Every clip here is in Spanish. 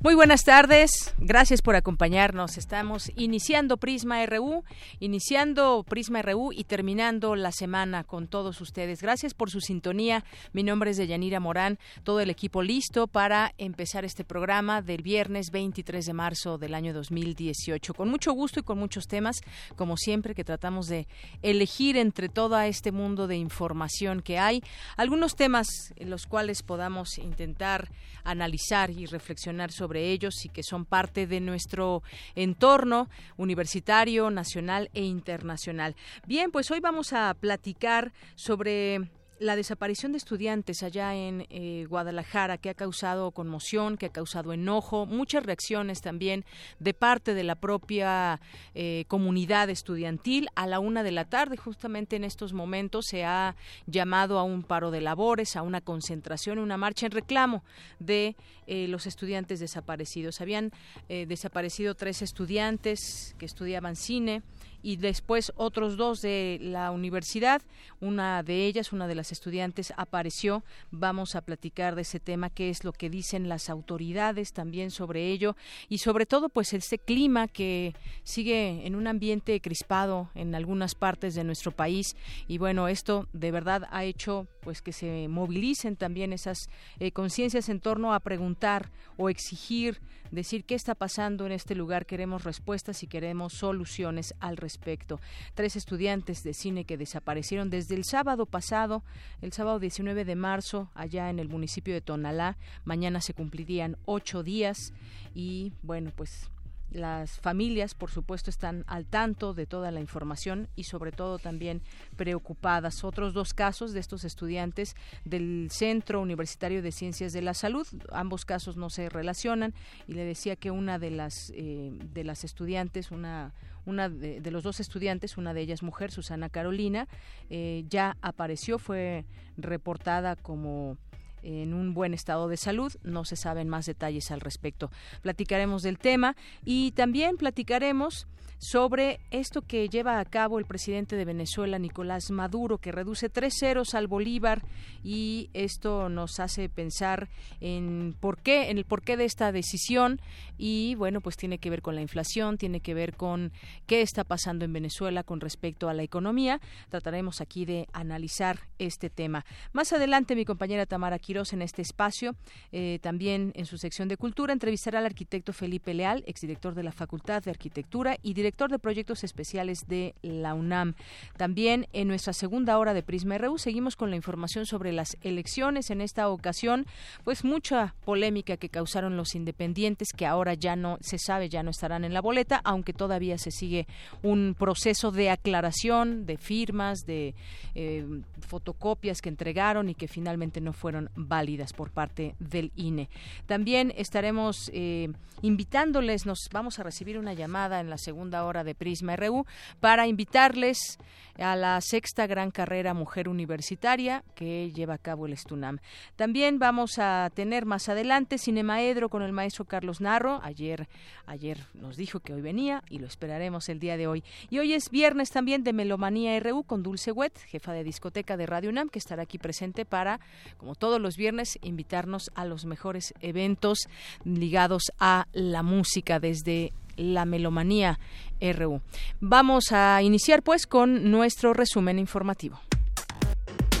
Muy buenas tardes, gracias por acompañarnos. Estamos iniciando Prisma RU, iniciando Prisma RU y terminando la semana con todos ustedes. Gracias por su sintonía. Mi nombre es Deyanira Morán, todo el equipo listo para empezar este programa del viernes 23 de marzo del año 2018. Con mucho gusto y con muchos temas, como siempre, que tratamos de elegir entre todo este mundo de información que hay, algunos temas en los cuales podamos intentar analizar y reflexionar sobre ellos y que son parte de nuestro entorno universitario, nacional e internacional. Bien, pues hoy vamos a platicar sobre la desaparición de estudiantes allá en eh, Guadalajara que ha causado conmoción, que ha causado enojo, muchas reacciones también de parte de la propia eh, comunidad estudiantil. A la una de la tarde, justamente en estos momentos, se ha llamado a un paro de labores, a una concentración, una marcha en reclamo de eh, los estudiantes desaparecidos. Habían desaparecido tres estudiantes que estudiaban cine y después otros dos de la universidad. Una de ellas, una de las estudiantes, apareció. Vamos a platicar de ese tema, qué es lo que dicen las autoridades también sobre ello y sobre todo pues este clima que sigue en un ambiente crispado en algunas partes de nuestro país y bueno, esto de verdad ha hecho pues que se movilicen también esas eh, conciencias en torno a preguntar o exigir decir qué está pasando en este lugar, queremos respuestas y queremos soluciones al respecto. Tres estudiantes de cine que desaparecieron desde el sábado pasado, el sábado 19 de marzo, allá en el municipio de Tonalá. Mañana se cumplirían ocho días y bueno, pues las familias, por supuesto, están al tanto de toda la información y sobre todo también preocupadas. Otros dos casos de estos estudiantes del Centro Universitario de Ciencias de la Salud, ambos casos no se relacionan y le decía que una de las eh, de las estudiantes, una una de, los dos estudiantes, una de ellas mujer, Susana Carolina, eh, ya apareció, fue reportada como en un buen estado de salud. No se saben más detalles al respecto. Platicaremos del tema y también platicaremos sobre esto que lleva a cabo el presidente de Venezuela, Nicolás Maduro, que reduce tres ceros al Bolívar y esto nos hace pensar en por qué, en el porqué de esta decisión y bueno, pues tiene que ver con la inflación, tiene que ver con qué está pasando en Venezuela con respecto a la economía. Trataremos aquí de analizar este tema. Más adelante mi compañera Tamara En este espacio, eh, también en su sección de cultura, entrevistará al arquitecto Felipe Leal, exdirector de la Facultad de Arquitectura y director de proyectos especiales de la UNAM. También en nuestra segunda hora de Prisma RU seguimos con la información sobre las elecciones. En esta ocasión, pues mucha polémica que causaron los independientes que ahora ya no se sabe, ya no estarán en la boleta, aunque todavía se sigue un proceso de aclaración, de firmas, de eh, fotocopias que entregaron y que finalmente no fueron válidas por parte del INE. También estaremos eh, invitándoles, nos vamos a recibir una llamada en la segunda hora de Prisma RU para invitarles a la sexta gran carrera mujer universitaria que lleva a cabo el Estunam. También vamos a tener más adelante Cinemaedro con el maestro Carlos Narro. Ayer, ayer nos dijo que hoy venía y lo esperaremos el día de hoy. Y hoy es viernes también de Melomanía RU con Dulce Wet, jefa de discoteca de Radio UNAM, que estará aquí presente para, como todos los viernes, invitarnos a los mejores eventos ligados a la música desde la melomanía RU. Vamos a iniciar pues con nuestro resumen informativo.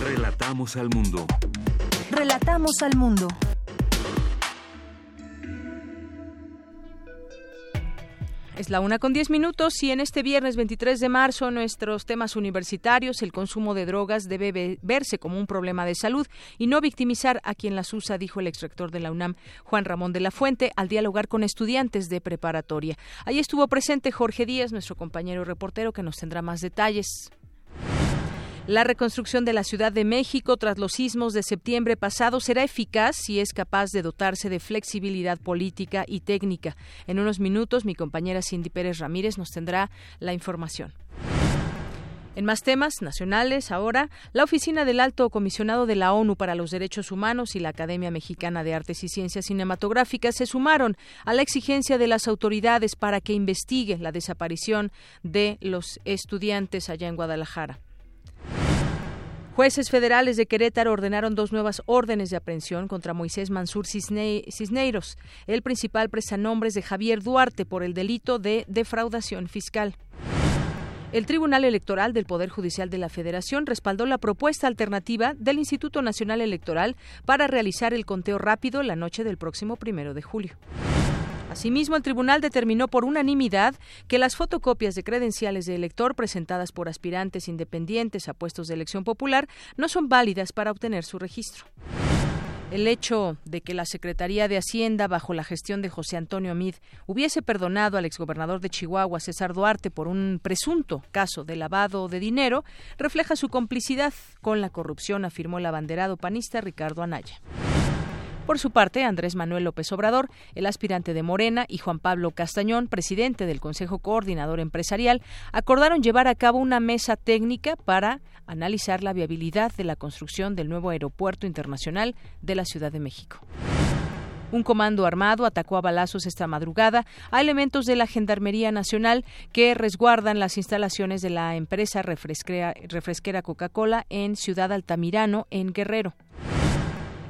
Relatamos al mundo. Relatamos al mundo. Es la una con diez minutos y en este viernes 23 de marzo nuestros temas universitarios, el consumo de drogas debe verse como un problema de salud y no victimizar a quien las usa, dijo el exrector de la UNAM, Juan Ramón de la Fuente, al dialogar con estudiantes de preparatoria. Allí estuvo presente Jorge Díaz, nuestro compañero reportero, que nos tendrá más detalles. La reconstrucción de la Ciudad de México tras los sismos de septiembre pasado será eficaz si es capaz de dotarse de flexibilidad política y técnica. En unos minutos, mi compañera Cindy Pérez Ramírez nos tendrá la información. En más temas nacionales, ahora, la Oficina del Alto Comisionado de la ONU para los Derechos Humanos y la Academia Mexicana de Artes y Ciencias Cinematográficas se sumaron a la exigencia de las autoridades para que investigue la desaparición de los estudiantes allá en Guadalajara. Jueces federales de Querétaro ordenaron dos nuevas órdenes de aprehensión contra Moisés Mansur Cisneiros, el principal prestanombres de Javier Duarte por el delito de defraudación fiscal. El Tribunal Electoral del Poder Judicial de la Federación respaldó la propuesta alternativa del Instituto Nacional Electoral para realizar el conteo rápido la noche del próximo primero de julio. Asimismo, el tribunal determinó por unanimidad que las fotocopias de credenciales de elector presentadas por aspirantes independientes a puestos de elección popular no son válidas para obtener su registro. El hecho de que la Secretaría de Hacienda, bajo la gestión de José Antonio Mid, hubiese perdonado al exgobernador de Chihuahua, César Duarte, por un presunto caso de lavado de dinero, refleja su complicidad con la corrupción, afirmó el abanderado panista Ricardo Anaya. Por su parte, Andrés Manuel López Obrador, el aspirante de Morena, y Juan Pablo Castañón, presidente del Consejo Coordinador Empresarial, acordaron llevar a cabo una mesa técnica para analizar la viabilidad de la construcción del nuevo aeropuerto internacional de la Ciudad de México. Un comando armado atacó a balazos esta madrugada a elementos de la Gendarmería Nacional que resguardan las instalaciones de la empresa refresquera, refresquera Coca-Cola en Ciudad Altamirano, en Guerrero.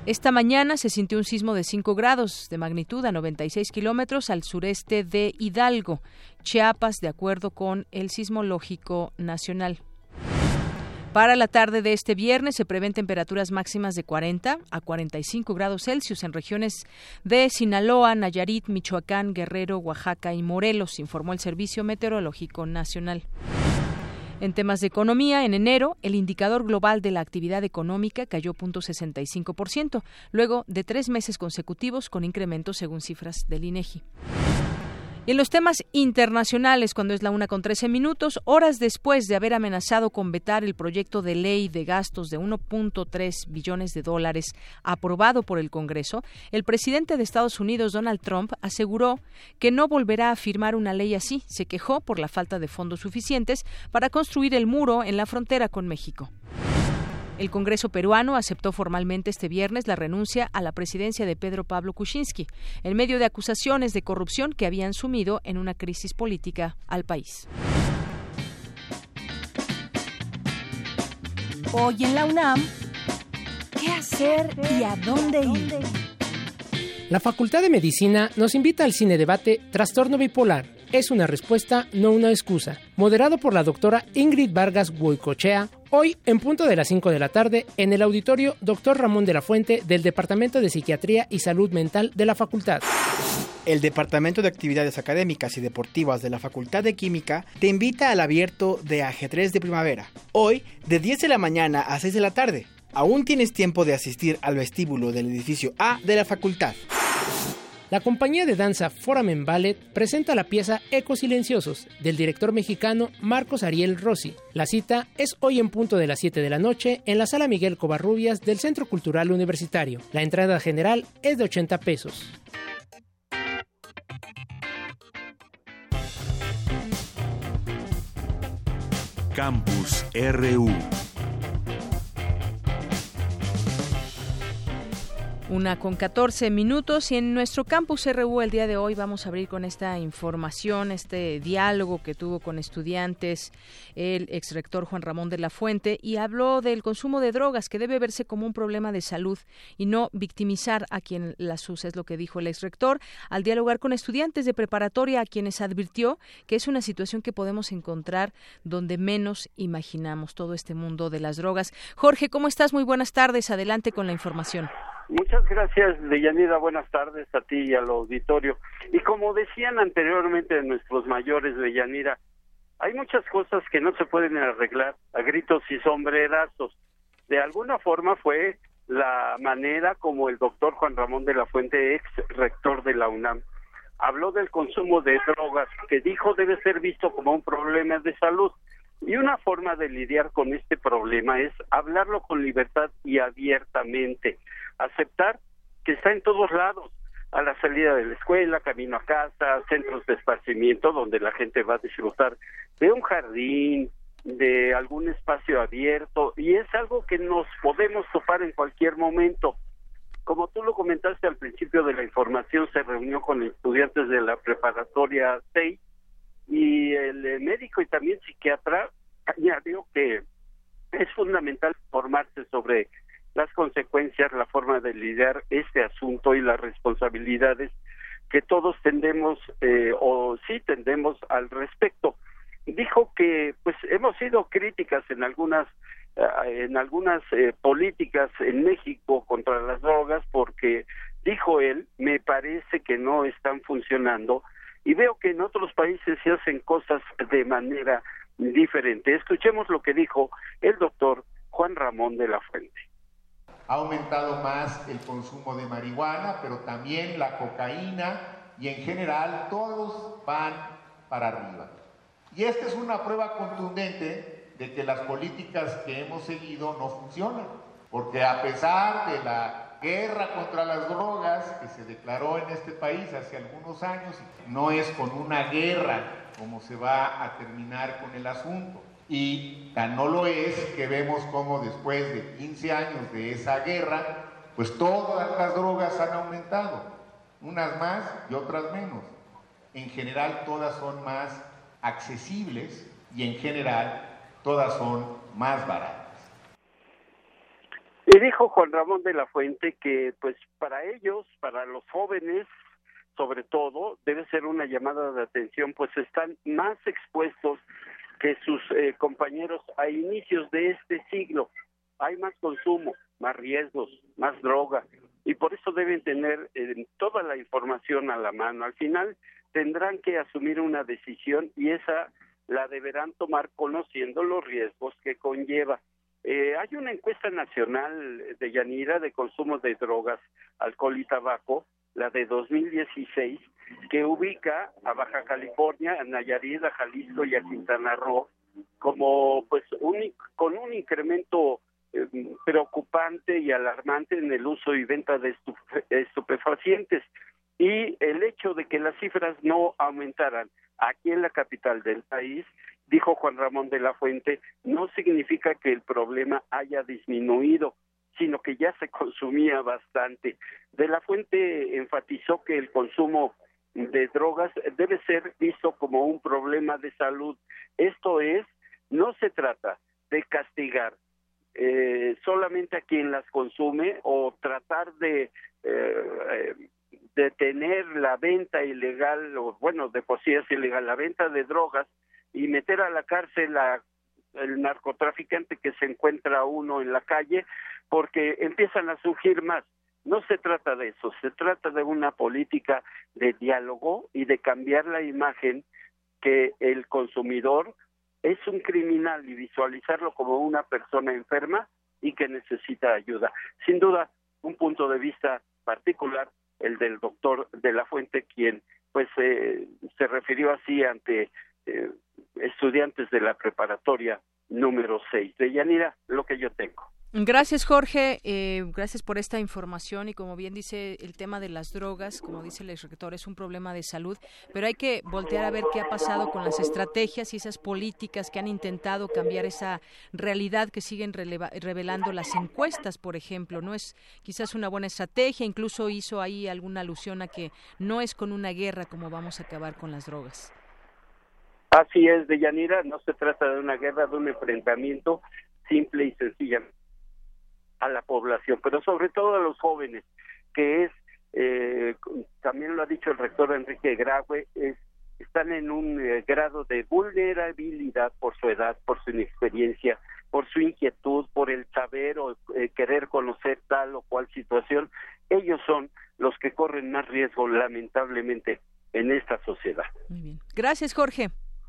Esta mañana se sintió un sismo de 5 grados de magnitud a 96 kilómetros al sureste de Hidalgo, Chiapas, de acuerdo con el Sismológico Nacional. Para la tarde de este viernes se prevén temperaturas máximas de 40 a 45 grados Celsius en regiones de Sinaloa, Nayarit, Michoacán, Guerrero, Oaxaca y Morelos, informó el Servicio Meteorológico Nacional. En temas de economía, en enero, el indicador global de la actividad económica cayó 0.65%, luego de tres meses consecutivos con incrementos según cifras del INEGI. Y en los temas internacionales, cuando es la una con 13 minutos, horas después de haber amenazado con vetar el proyecto de ley de gastos de 1.3 billones de dólares aprobado por el Congreso, el presidente de Estados Unidos, Donald Trump, aseguró que no volverá a firmar una ley así. Se quejó por la falta de fondos suficientes para construir el muro en la frontera con México. El Congreso peruano aceptó formalmente este viernes la renuncia a la presidencia de Pedro Pablo Kuczynski, en medio de acusaciones de corrupción que habían sumido en una crisis política al país. Hoy en la UNAM, ¿qué hacer y a dónde ir? La Facultad de Medicina nos invita al cine debate Trastorno Bipolar. Es una respuesta, no una excusa. Moderado por la doctora Ingrid Vargas Huicochea, Hoy, en punto de las 5 de la tarde, en el auditorio Dr. Ramón de la Fuente del Departamento de Psiquiatría y Salud Mental de la Facultad. El Departamento de Actividades Académicas y Deportivas de la Facultad de Química te invita al abierto de ajedrez de primavera. Hoy, de 10 de la mañana a 6 de la tarde. Aún tienes tiempo de asistir al vestíbulo del edificio A de la facultad. La compañía de danza Foramen Ballet presenta la pieza Ecos Silenciosos del director mexicano Marcos Ariel Rossi. La cita es hoy en punto de las 7 de la noche en la sala Miguel Covarrubias del Centro Cultural Universitario. La entrada general es de 80 pesos. Campus RU Una con 14 minutos y en nuestro campus RU el día de hoy vamos a abrir con esta información, este diálogo que tuvo con estudiantes el exrector Juan Ramón de la Fuente y habló del consumo de drogas que debe verse como un problema de salud y no victimizar a quien las usa, es lo que dijo el exrector al dialogar con estudiantes de preparatoria a quienes advirtió que es una situación que podemos encontrar donde menos imaginamos todo este mundo de las drogas. Jorge, ¿cómo estás? Muy buenas tardes. Adelante con la información. Muchas gracias, Deyanira. Buenas tardes a ti y al auditorio. Y como decían anteriormente nuestros mayores, Deyanira, hay muchas cosas que no se pueden arreglar a gritos y sombrerazos. De alguna forma fue la manera como el doctor Juan Ramón de la Fuente, ex rector de la UNAM, habló del consumo de drogas, que dijo debe ser visto como un problema de salud. Y una forma de lidiar con este problema es hablarlo con libertad y abiertamente, aceptar que está en todos lados, a la salida de la escuela, camino a casa, centros de esparcimiento donde la gente va a disfrutar de un jardín, de algún espacio abierto y es algo que nos podemos topar en cualquier momento. Como tú lo comentaste al principio de la información, se reunió con estudiantes de la preparatoria 6 y el eh, médico y también psiquiatra añadió que es fundamental informarse sobre las consecuencias, la forma de lidiar este asunto y las responsabilidades que todos tendemos eh, o sí tendemos al respecto dijo que pues hemos sido críticas en algunas eh, en algunas eh, políticas en México contra las drogas porque dijo él me parece que no están funcionando y veo que en otros países se hacen cosas de manera diferente. Escuchemos lo que dijo el doctor Juan Ramón de la Fuente. Ha aumentado más el consumo de marihuana, pero también la cocaína y en general todos van para arriba. Y esta es una prueba contundente de que las políticas que hemos seguido no funcionan, porque a pesar de la guerra contra las drogas que se declaró en este país hace algunos años, no es con una guerra como se va a terminar con el asunto. Y tan no lo es que vemos como después de 15 años de esa guerra, pues todas las drogas han aumentado, unas más y otras menos. En general todas son más accesibles y en general todas son más baratas. Y dijo Juan Ramón de la Fuente que pues para ellos, para los jóvenes sobre todo, debe ser una llamada de atención, pues están más expuestos que sus eh, compañeros a inicios de este siglo. Hay más consumo, más riesgos, más droga, y por eso deben tener eh, toda la información a la mano. Al final, tendrán que asumir una decisión y esa la deberán tomar conociendo los riesgos que conlleva. Eh, hay una encuesta nacional de Yanira de consumo de drogas, alcohol y tabaco, la de 2016, que ubica a Baja California, a Nayarit, a Jalisco y a Quintana Roo como pues un, con un incremento eh, preocupante y alarmante en el uso y venta de estupefacientes. Y el hecho de que las cifras no aumentaran aquí en la capital del país, dijo Juan Ramón de la Fuente, no significa que el problema haya disminuido, sino que ya se consumía bastante. De la Fuente enfatizó que el consumo de drogas debe ser visto como un problema de salud. Esto es, no se trata de castigar eh, solamente a quien las consume o tratar de eh, detener la venta ilegal, o bueno, de por ilegal, la venta de drogas y meter a la cárcel a el narcotraficante que se encuentra uno en la calle, porque empiezan a surgir más. No se trata de eso, se trata de una política de diálogo y de cambiar la imagen que el consumidor es un criminal y visualizarlo como una persona enferma y que necesita ayuda. Sin duda, un punto de vista particular el del doctor de la Fuente, quien pues eh, se refirió así ante eh, estudiantes de la preparatoria número 6. De Yanira, lo que yo tengo. Gracias, Jorge. Eh, gracias por esta información. Y como bien dice el tema de las drogas, como dice el rector, es un problema de salud, pero hay que voltear a ver qué ha pasado con las estrategias y esas políticas que han intentado cambiar esa realidad que siguen revelando las encuestas, por ejemplo. No es quizás una buena estrategia, incluso hizo ahí alguna alusión a que no es con una guerra como vamos a acabar con las drogas. Así es, de Yanira, no se trata de una guerra, de un enfrentamiento simple y sencillamente a la población, pero sobre todo a los jóvenes, que es, eh, también lo ha dicho el rector Enrique Graue, es están en un eh, grado de vulnerabilidad por su edad, por su inexperiencia, por su inquietud, por el saber o eh, querer conocer tal o cual situación, ellos son los que corren más riesgo, lamentablemente, en esta sociedad. Muy bien. Gracias, Jorge.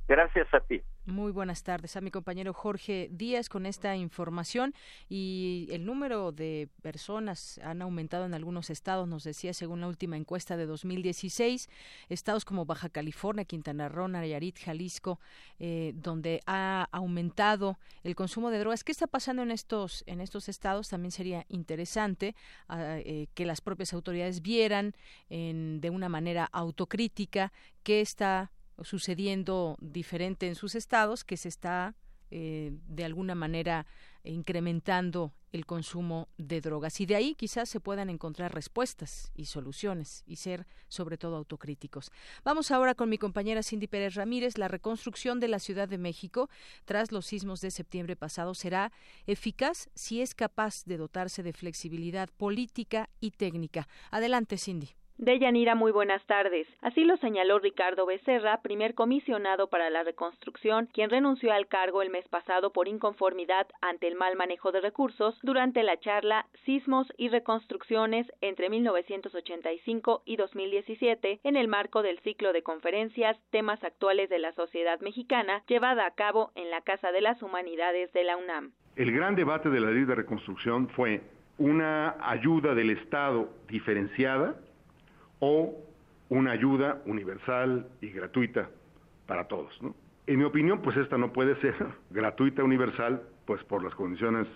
Gracias a ti. Muy buenas tardes a mi compañero Jorge Díaz con esta información y el número de personas han aumentado en algunos estados, nos decía según la última encuesta de 2016, estados como Baja California, Quintana Roo, Nayarit, Jalisco, eh, donde ha aumentado el consumo de drogas. ¿Qué está pasando en estos en estos estados? También sería interesante ah, eh, que las propias autoridades vieran en, de una manera autocrítica qué está sucediendo diferente en sus estados, que se está eh, de alguna manera incrementando el consumo de drogas. Y de ahí quizás se puedan encontrar respuestas y soluciones y ser sobre todo autocríticos. Vamos ahora con mi compañera Cindy Pérez Ramírez. La reconstrucción de la Ciudad de México tras los sismos de septiembre pasado será eficaz si es capaz de dotarse de flexibilidad política y técnica. Adelante, Cindy. Deyanira, muy buenas tardes. Así lo señaló Ricardo Becerra, primer comisionado para la reconstrucción, quien renunció al cargo el mes pasado por inconformidad ante el mal manejo de recursos durante la charla Sismos y Reconstrucciones entre 1985 y 2017 en el marco del ciclo de conferencias Temas actuales de la sociedad mexicana llevada a cabo en la Casa de las Humanidades de la UNAM. El gran debate de la ley de reconstrucción fue una ayuda del Estado diferenciada o una ayuda universal y gratuita para todos. En mi opinión, pues esta no puede ser gratuita, universal, pues por las condiciones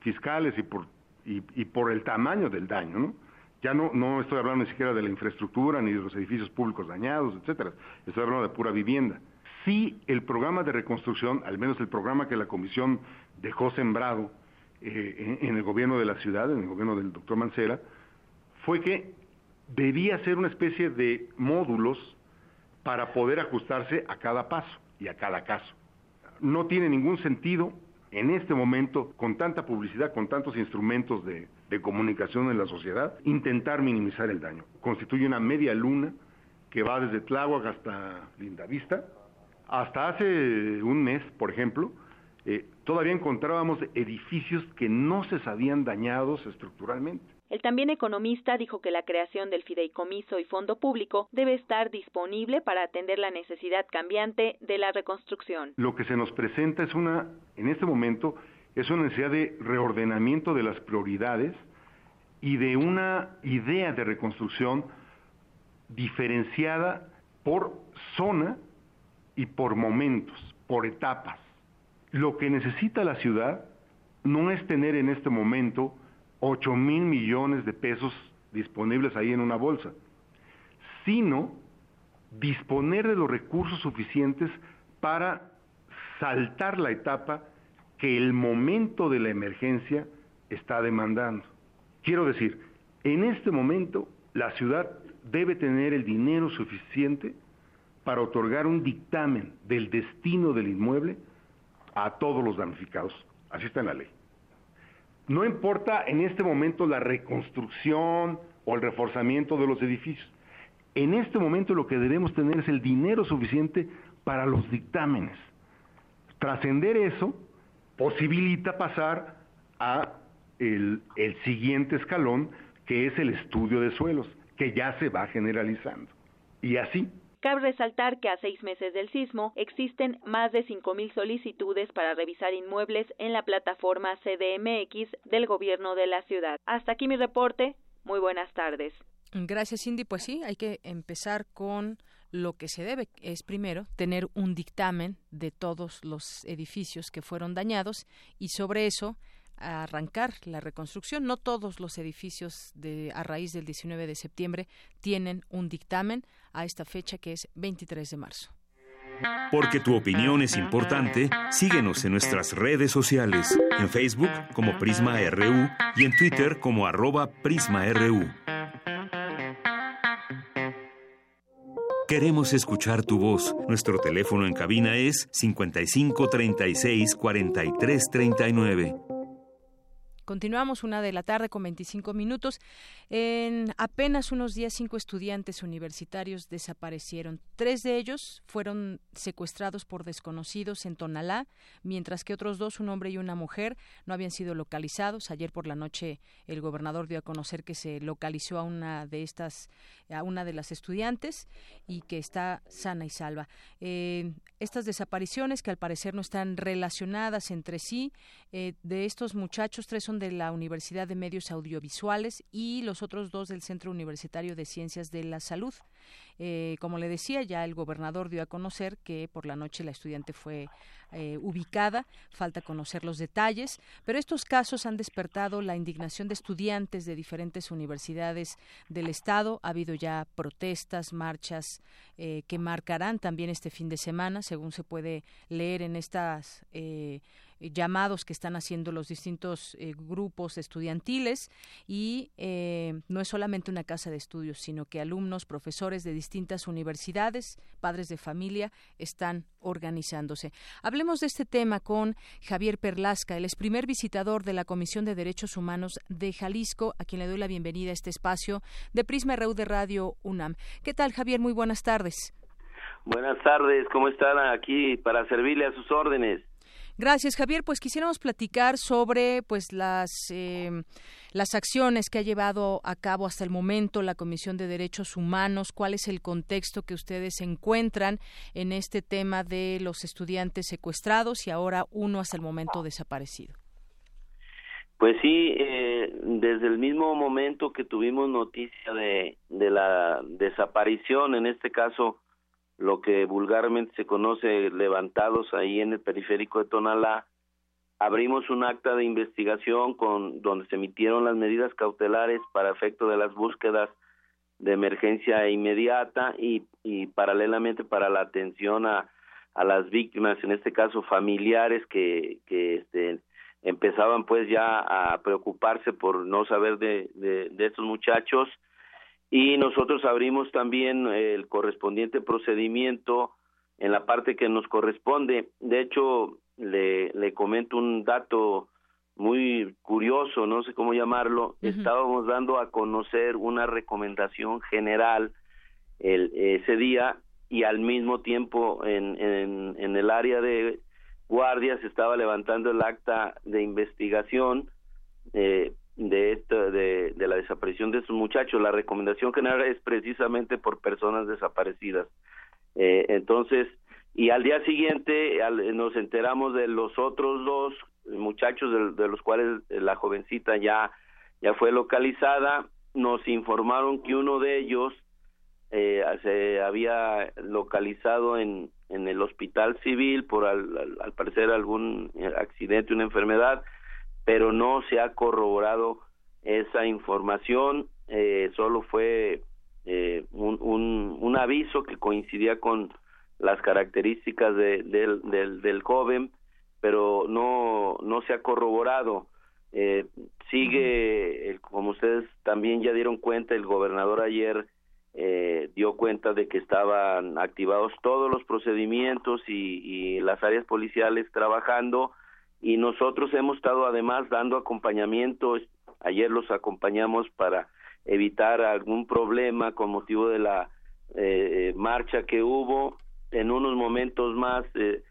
fiscales y por, y, por el tamaño del daño. ¿no? Ya no, no estoy hablando ni siquiera de la infraestructura ni de los edificios públicos dañados, etcétera. Estoy hablando de pura vivienda. Sí, el programa de reconstrucción, al menos el programa que la Comisión dejó sembrado eh, en el gobierno de la ciudad, en el gobierno del doctor Mancera, fue que debía ser una especie de módulos para poder ajustarse a cada paso y a cada caso. No tiene ningún sentido en este momento, con tanta publicidad, con tantos instrumentos de, comunicación en la sociedad, intentar minimizar el daño. Constituye una media luna que va desde Tláhuac hasta Lindavista. Hasta hace un mes, por ejemplo, eh, todavía encontrábamos edificios que no se sabían dañados estructuralmente. El también economista dijo que la creación del fideicomiso y fondo público debe estar disponible para atender la necesidad cambiante de la reconstrucción. Lo que se nos presenta es una, en este momento, es una necesidad de reordenamiento de las prioridades y de una idea de reconstrucción diferenciada por zona y por momentos, por etapas. Lo que necesita la ciudad no es tener en este momento 8 mil millones de pesos disponibles ahí en una bolsa, sino disponer de los recursos suficientes para saltar la etapa que el momento de la emergencia está demandando. Quiero decir, en este momento la ciudad debe tener el dinero suficiente para otorgar un dictamen del destino del inmueble a todos los damnificados. Así está en la ley. No importa en este momento la reconstrucción o el reforzamiento de los edificios. En este momento lo que debemos tener es el dinero suficiente para los dictámenes. Trascender eso posibilita pasar a el, siguiente escalón, que es el estudio de suelos, que ya se va generalizando. Y así Cabe resaltar que a seis meses del sismo existen más de 5.000 solicitudes para revisar inmuebles en la plataforma CDMX del gobierno de la ciudad. Hasta aquí mi reporte. Muy buenas tardes. Gracias, Cindy. Pues sí, hay que empezar con lo que se debe es primero tener un dictamen de todos los edificios que fueron dañados y sobre eso arrancar la reconstrucción. No todos los edificios de, a raíz del 19 de septiembre tienen un dictamen a esta fecha que es 23 de marzo. Porque tu opinión es importante, síguenos en nuestras redes sociales, en Facebook como Prisma RU y en Twitter como arroba PrismaRU. Queremos escuchar tu voz. Nuestro teléfono en cabina es 55 36 43 39. Continuamos una de la tarde con 25 minutos. En apenas unos días, cinco estudiantes universitarios desaparecieron. Tres de ellos fueron secuestrados por desconocidos en Tonalá, mientras que otros dos, un hombre y una mujer, no habían sido localizados. Ayer por la noche el gobernador dio a conocer que se localizó a una de estas, a una de las estudiantes y que está sana y salva. Eh, estas desapariciones que al parecer no están relacionadas entre sí, eh, de estos muchachos, tres son de la Universidad de Medios Audiovisuales y los otros dos del Centro Universitario de Ciencias de la Salud. Eh, como le decía, ya el gobernador dio a conocer que por la noche la estudiante fue eh, ubicada, falta conocer los detalles, pero estos casos han despertado la indignación de estudiantes de diferentes universidades del Estado. Ha habido ya protestas, marchas eh, que marcarán también este fin de semana, según se puede leer en estas llamados que están haciendo los distintos eh, grupos estudiantiles y eh, no es solamente una casa de estudios, sino que alumnos, profesores de distintas universidades, padres de familia están organizándose. Hablemos de este tema con Javier Perlasca, el es primer visitador de la Comisión de Derechos Humanos de Jalisco, a quien le doy la bienvenida a este espacio de Prisma RU de Radio UNAM. ¿Qué tal, Javier? Muy buenas tardes. Buenas tardes, ¿cómo están aquí para servirle a sus órdenes? Gracias, Javier. Pues quisiéramos platicar sobre pues las em, las acciones que ha llevado a cabo hasta el momento la Comisión de Derechos Humanos, cuál es el contexto que ustedes encuentran en este tema de los estudiantes secuestrados y ahora uno hasta el momento desaparecido. Pues sí, eh, desde el mismo momento que tuvimos noticia de, de la desaparición, en este caso lo que vulgarmente se conoce levantados ahí en el periférico de Tonalá, abrimos un acta de investigación con donde se emitieron las medidas cautelares para efecto de las búsquedas de emergencia inmediata y, y paralelamente para la atención a, a las víctimas, en este caso familiares que, que este, empezaban pues ya a preocuparse por no saber de, de, de estos muchachos y nosotros abrimos también el correspondiente procedimiento en la parte que nos corresponde. De hecho, le, le comento un dato muy curioso, no sé cómo llamarlo. Estábamos dando a conocer una recomendación general el, ese día y al mismo tiempo en, en, en el área de guardias estaba levantando el acta de investigación eh, de, de, de la desaparición de estos muchachos. La recomendación general es precisamente por personas desaparecidas. Eh, entonces, y al día siguiente nos enteramos de los otros dos muchachos de, los cuales la jovencita ya, ya fue localizada. Nos informaron que uno de ellos eh, se había localizado en, en el hospital civil por al, al parecer algún accidente, una enfermedad pero no se ha corroborado esa información, eh, solo fue eh, un, un, un, aviso que coincidía con las características de, del, del, del, joven, pero no, no se ha corroborado. Eh, sigue, como ustedes también ya dieron cuenta, el gobernador ayer eh, dio cuenta de que estaban activados todos los procedimientos y, y las áreas policiales trabajando y nosotros hemos estado además dando acompañamiento, ayer los acompañamos para evitar algún problema con motivo de la eh, marcha que hubo. En unos momentos más eh,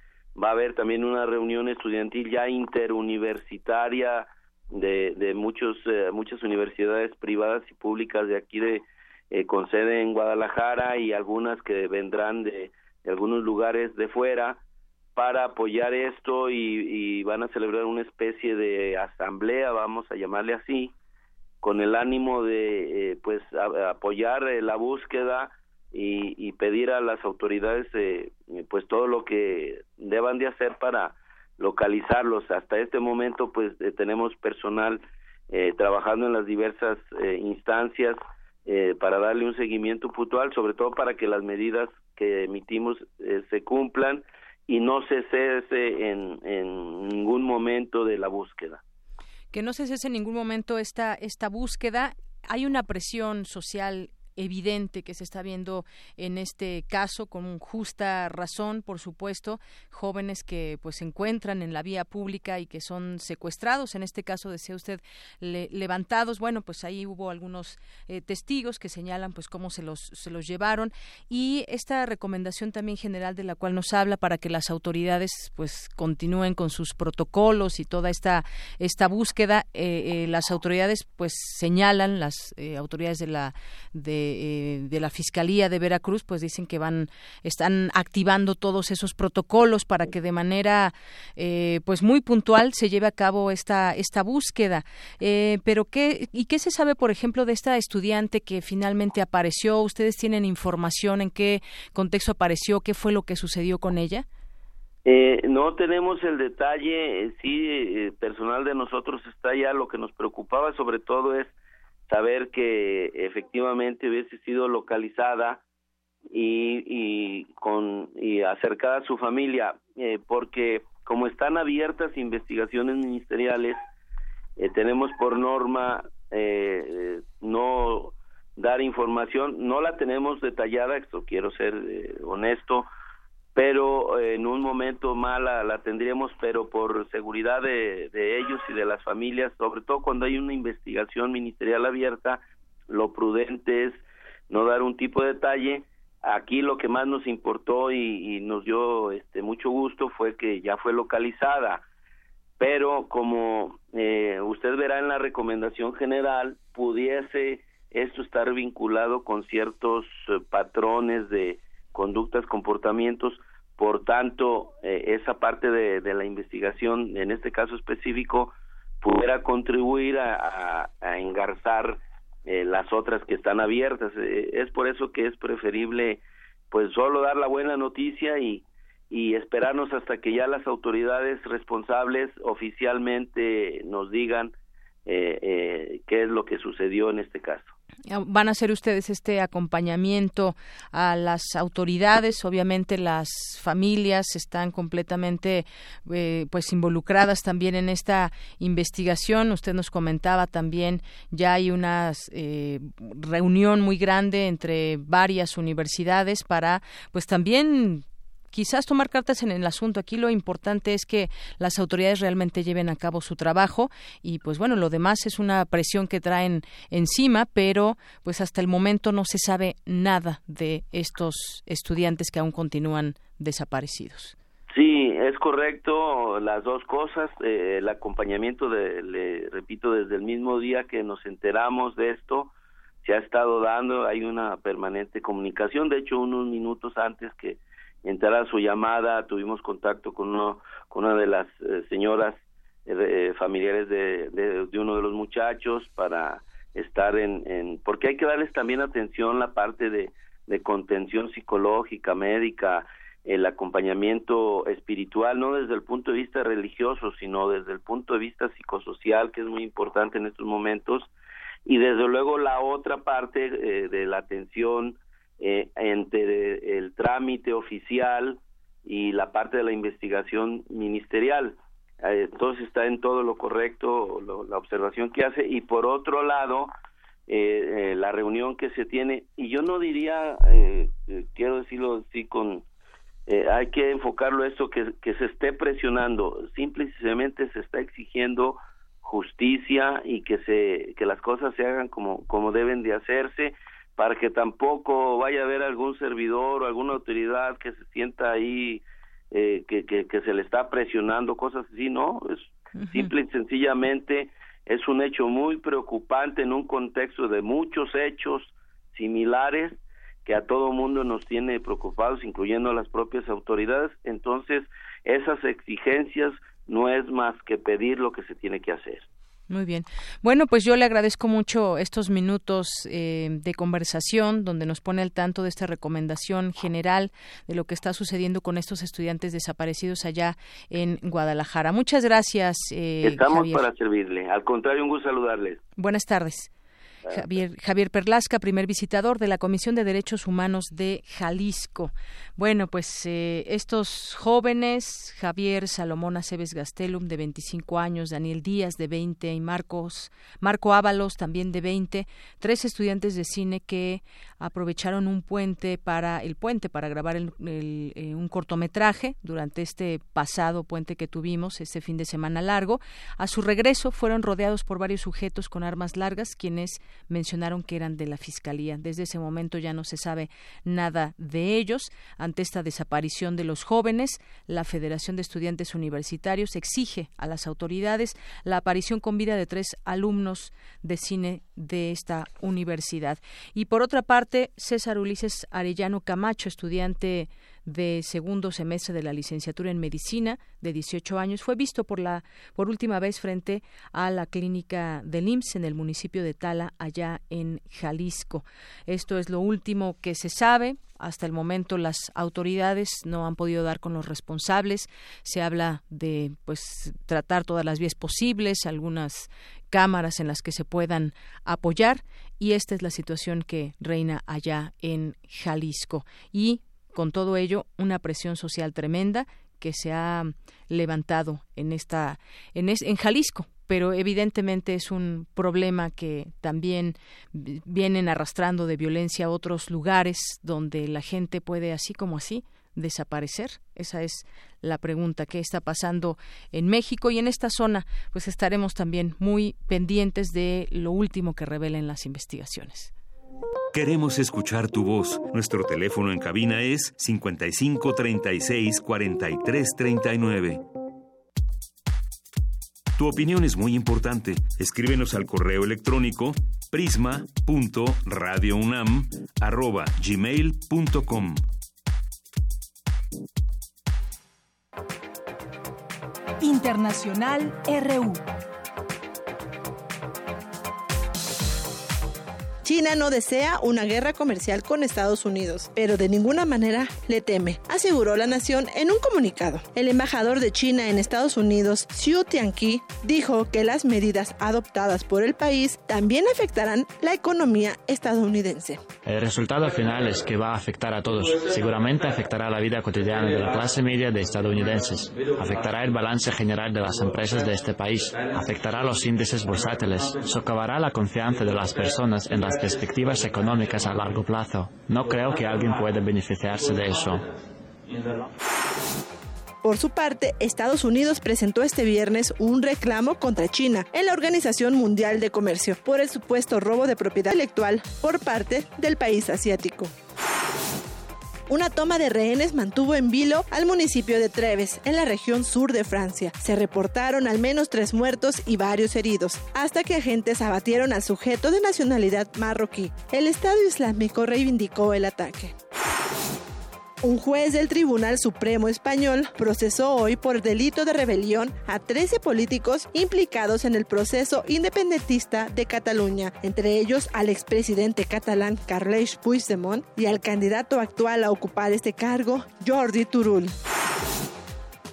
va a haber también una reunión estudiantil ya interuniversitaria de, de muchos, eh, muchas universidades privadas y públicas de aquí de con sede en Guadalajara y algunas que vendrán de algunos lugares de fuera para apoyar esto y, van a celebrar una especie de asamblea, vamos a llamarle así, con el ánimo de eh, pues apoyar eh, la búsqueda y, pedir a las autoridades eh, pues todo lo que deban de hacer para localizarlos. Hasta este momento pues tenemos personal trabajando en las diversas instancias para darle un seguimiento puntual, sobre todo para que las medidas que emitimos se cumplan y no se cese en, en ningún momento de la búsqueda. Que no se cese en ningún momento esta, esta búsqueda. Hay una presión social evidente que se está viendo en este caso con justa razón, por supuesto, jóvenes que pues se encuentran en la vía pública y que son secuestrados, en este caso decía usted levantados, bueno, pues ahí hubo algunos eh, testigos que señalan pues cómo se los se los llevaron. Y esta recomendación también general de la cual nos habla para que las autoridades pues continúen con sus protocolos y toda esta esta búsqueda eh, eh, las autoridades pues señalan las autoridades de la de, de la fiscalía de Veracruz pues dicen que van están activando todos esos protocolos para que de manera pues muy puntual se lleve a cabo esta esta búsqueda. Pero qué y qué se sabe por ejemplo de esta estudiante que finalmente apareció ustedes tienen información en qué contexto apareció qué fue lo que sucedió con ella eh, no tenemos el detalle, eh, sí, eh, personal de nosotros está ya, lo que nos preocupaba sobre todo es saber que efectivamente hubiese sido localizada y, y con y acercada a su familia, eh, porque como están abiertas investigaciones ministeriales, tenemos por norma no dar información, no la tenemos detallada, esto quiero ser honesto, pero eh, en un momento mala la, tendríamos, pero por seguridad de, ellos y de las familias, sobre todo cuando hay una investigación ministerial abierta, lo prudente es no dar un tipo de detalle. Aquí lo que más nos importó y, nos dio este mucho gusto fue que ya fue localizada, pero como eh, usted verá en la recomendación general, pudiese esto estar vinculado con ciertos eh, patrones de conductas, comportamientos por tanto, eh, esa parte de, la investigación, en este caso específico, pudiera contribuir a, engarzar eh, las otras que están abiertas. Eh, es por eso que es preferible, pues, solo dar la buena noticia y, y esperarnos hasta que ya las autoridades responsables oficialmente nos digan qué es lo que sucedió en este caso. Ah, van a hacer ustedes este acompañamiento a las autoridades obviamente las familias están completamente eh, pues involucradas también en esta investigación. Usted nos comentaba también ya hay una eh, reunión muy grande entre varias universidades para pues también quizás tomar cartas en el asunto. Aquí lo importante es que las autoridades realmente lleven a cabo su trabajo y pues bueno, lo demás es una presión que traen encima, pero pues hasta el momento no se sabe nada de estos estudiantes que aún continúan desaparecidos. Sí, es correcto las dos cosas. Eh, el acompañamiento, de, le repito, desde el mismo día que nos enteramos de esto, se ha estado dando, hay una permanente comunicación. De hecho, unos minutos antes que a su llamada, tuvimos contacto con, uno, con una de las eh, señoras eh, familiares de, de, uno de los muchachos para estar en, en, porque hay que darles también atención la parte de, de contención psicológica, médica, el acompañamiento espiritual, no desde el punto de vista religioso, sino desde el punto de vista psicosocial, que es muy importante en estos momentos, y desde luego la otra parte eh, de la atención eh, entre el trámite oficial y la parte de la investigación ministerial. Eh, entonces está en todo lo correcto la observación que hace. Y por otro lado eh, la reunión que se tiene y yo no diría quiero decirlo así con hay que enfocarlo esto que, que se esté presionando. Simple y sencillamente se está exigiendo justicia y que se que las cosas se hagan como como deben de hacerse para que tampoco vaya a haber algún servidor o alguna autoridad que se sienta ahí eh, que, que, se le está presionando, cosas así, ¿no? Es simple y sencillamente es un hecho muy preocupante en un contexto de muchos hechos similares que a todo mundo nos tiene preocupados, incluyendo a las propias autoridades. Entonces, esas exigencias no es más que pedir lo que se tiene que hacer. Muy bien. Bueno, pues yo le agradezco mucho estos minutos eh, de conversación donde nos pone al tanto de esta recomendación general de lo que está sucediendo con estos estudiantes desaparecidos allá en Guadalajara. Muchas gracias. Eh, Estamos para servirle. Al contrario, un gusto saludarles. Buenas tardes. Javier, Javier Perlasca, primer visitador de la Comisión de Derechos Humanos de Jalisco. Bueno, pues eh, estos jóvenes, Javier Salomón Aceves Gastelum, de 25 años, Daniel Díaz, de 20, y Marcos, Marco Ábalos, también de 20, tres estudiantes de cine que aprovecharon un puente para el puente para grabar eh, un cortometraje durante este pasado puente que tuvimos este fin de semana largo. A su regreso fueron rodeados por varios sujetos con armas largas quienes mencionaron que eran de la fiscalía. Desde ese momento ya no se sabe nada de ellos. Ante esta desaparición de los jóvenes, la Federación de Estudiantes Universitarios exige a las autoridades la aparición con vida de tres alumnos de cine de esta universidad. Y por otra parte, César Ulises Arellano Camacho, estudiante de segundo semestre de la licenciatura en medicina de 18 años fue visto por la por última vez frente a la clínica del IMSS en el municipio de Tala allá en Jalisco. Esto es lo último que se sabe. Hasta el momento las autoridades no han podido dar con los responsables. Se habla de pues tratar todas las vías posibles, algunas cámaras en las que se puedan apoyar y esta es la situación que reina allá en Jalisco y con todo ello una presión social tremenda que se ha levantado en esta en, en Jalisco pero evidentemente es un problema que también vienen arrastrando de violencia a otros lugares donde la gente puede así como así desaparecer? Esa es la pregunta. ¿Qué está pasando en México? Y en esta zona, pues estaremos también muy pendientes de lo último que revelen las investigaciones. Queremos escuchar tu voz. Nuestro teléfono en cabina es 55 36 43 39. Tu opinión es muy importante. Escríbenos al correo electrónico prisma.radiounam@gmail.com. Internacional RU. China no desea una guerra comercial con Estados Unidos, pero de ninguna manera le teme, aseguró la nación en un comunicado. El embajador de China en Estados Unidos, Xu Tianqi, dijo que las medidas adoptadas por el país también afectarán la economía estadounidense. El resultado final es que va a afectar a todos. Seguramente afectará la vida cotidiana de la clase media de estadounidenses. Afectará el balance general de las empresas de este país. Afectará los índices bursátiles. Socavará la confianza de las personas en las perspectivas económicas a largo plazo. No creo que alguien pueda beneficiarse de eso. Por su parte, Estados Unidos presentó este viernes un reclamo contra China en la Organización Mundial de Comercio por el supuesto robo de propiedad intelectual por parte del país asiático. Una toma de rehenes mantuvo en vilo al municipio de Treves, en la región sur de Francia. Se reportaron al menos tres muertos y varios heridos, hasta que agentes abatieron al sujeto de nacionalidad marroquí. El Estado Islámico reivindicó el ataque. Un juez del Tribunal Supremo Español procesó hoy por delito de rebelión a 13 políticos implicados en el proceso independentista de Cataluña, entre ellos al expresidente catalán Carles Puigdemont y al candidato actual a ocupar este cargo, Jordi Turull.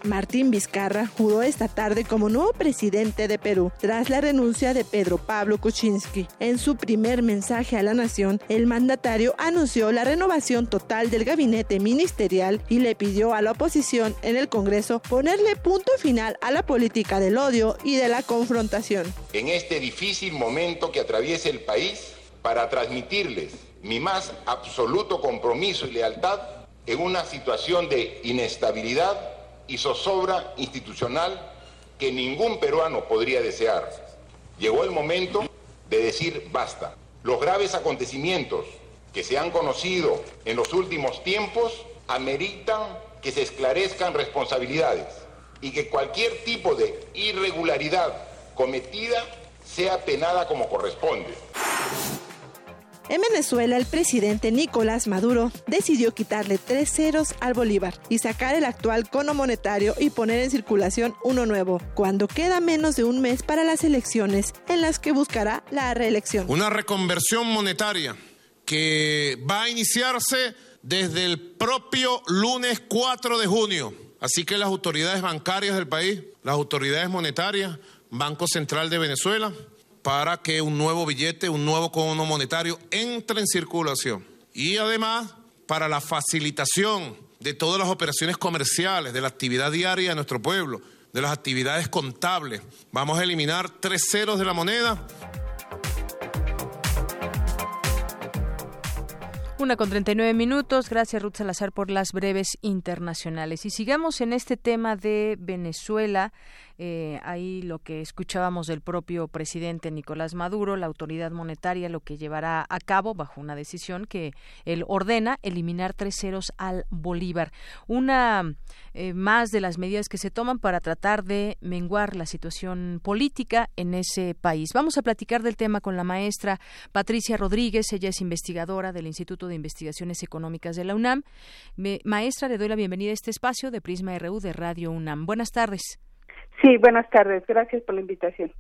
Martín Vizcarra juró esta tarde como nuevo presidente de Perú tras la renuncia de Pedro Pablo Kuczynski. En su primer mensaje a la nación, el mandatario anunció la renovación total del gabinete ministerial y le pidió a la oposición en el Congreso ponerle punto final a la política del odio y de la confrontación. En este difícil momento que atraviesa el país, para transmitirles mi más absoluto compromiso y lealtad en una situación de inestabilidad y zozobra institucional que ningún peruano podría desear. Llegó el momento de decir basta. Los graves acontecimientos que se han conocido en los últimos tiempos ameritan que se esclarezcan responsabilidades y que cualquier tipo de irregularidad cometida sea penada como corresponde. En Venezuela, el presidente Nicolás Maduro decidió quitarle tres ceros al Bolívar y sacar el actual cono monetario y poner en circulación uno nuevo, cuando queda menos de un mes para las elecciones en las que buscará la reelección. Una reconversión monetaria que va a iniciarse desde el propio lunes 4 de junio. Así que las autoridades bancarias del país, las autoridades monetarias, Banco Central de Venezuela, para que un nuevo billete, un nuevo cono monetario entre en circulación. Y además, para la facilitación de todas las operaciones comerciales, de la actividad diaria de nuestro pueblo, de las actividades contables. Vamos a eliminar tres ceros de la moneda Una con 39 minutos. Gracias, Ruth Salazar, por las breves internacionales. Y sigamos en este tema de Venezuela. Eh, ahí lo que escuchábamos del propio presidente Nicolás Maduro, la autoridad monetaria lo que llevará a cabo bajo una decisión que él ordena eliminar tres ceros al Bolívar. Una eh, más de las medidas que se toman para tratar de menguar la situación política en ese país. Vamos a platicar del tema con la maestra Patricia Rodríguez. Ella es investigadora del Instituto de Investigaciones Económicas de la UNAM. maestra, le doy la bienvenida a este espacio de Prisma RU de Radio UNAM. Buenas tardes. Sí, buenas tardes. Gracias por la invitación.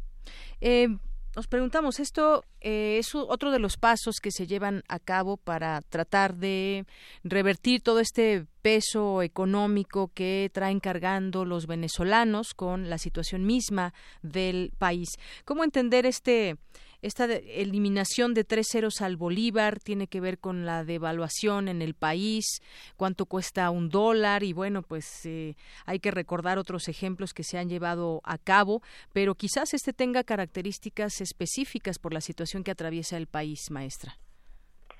Eh, nos preguntamos, esto eh, es otro de los pasos que se llevan a cabo para tratar de revertir todo este peso económico que traen cargando los venezolanos con la situación misma del país. ¿Cómo entender este esta eliminación de tres ceros al Bolívar tiene que ver con la devaluación en el país, cuánto cuesta un dólar y bueno, pues eh, hay que recordar otros ejemplos que se han llevado a cabo, pero quizás este tenga características específicas por la situación que atraviesa el país, maestra.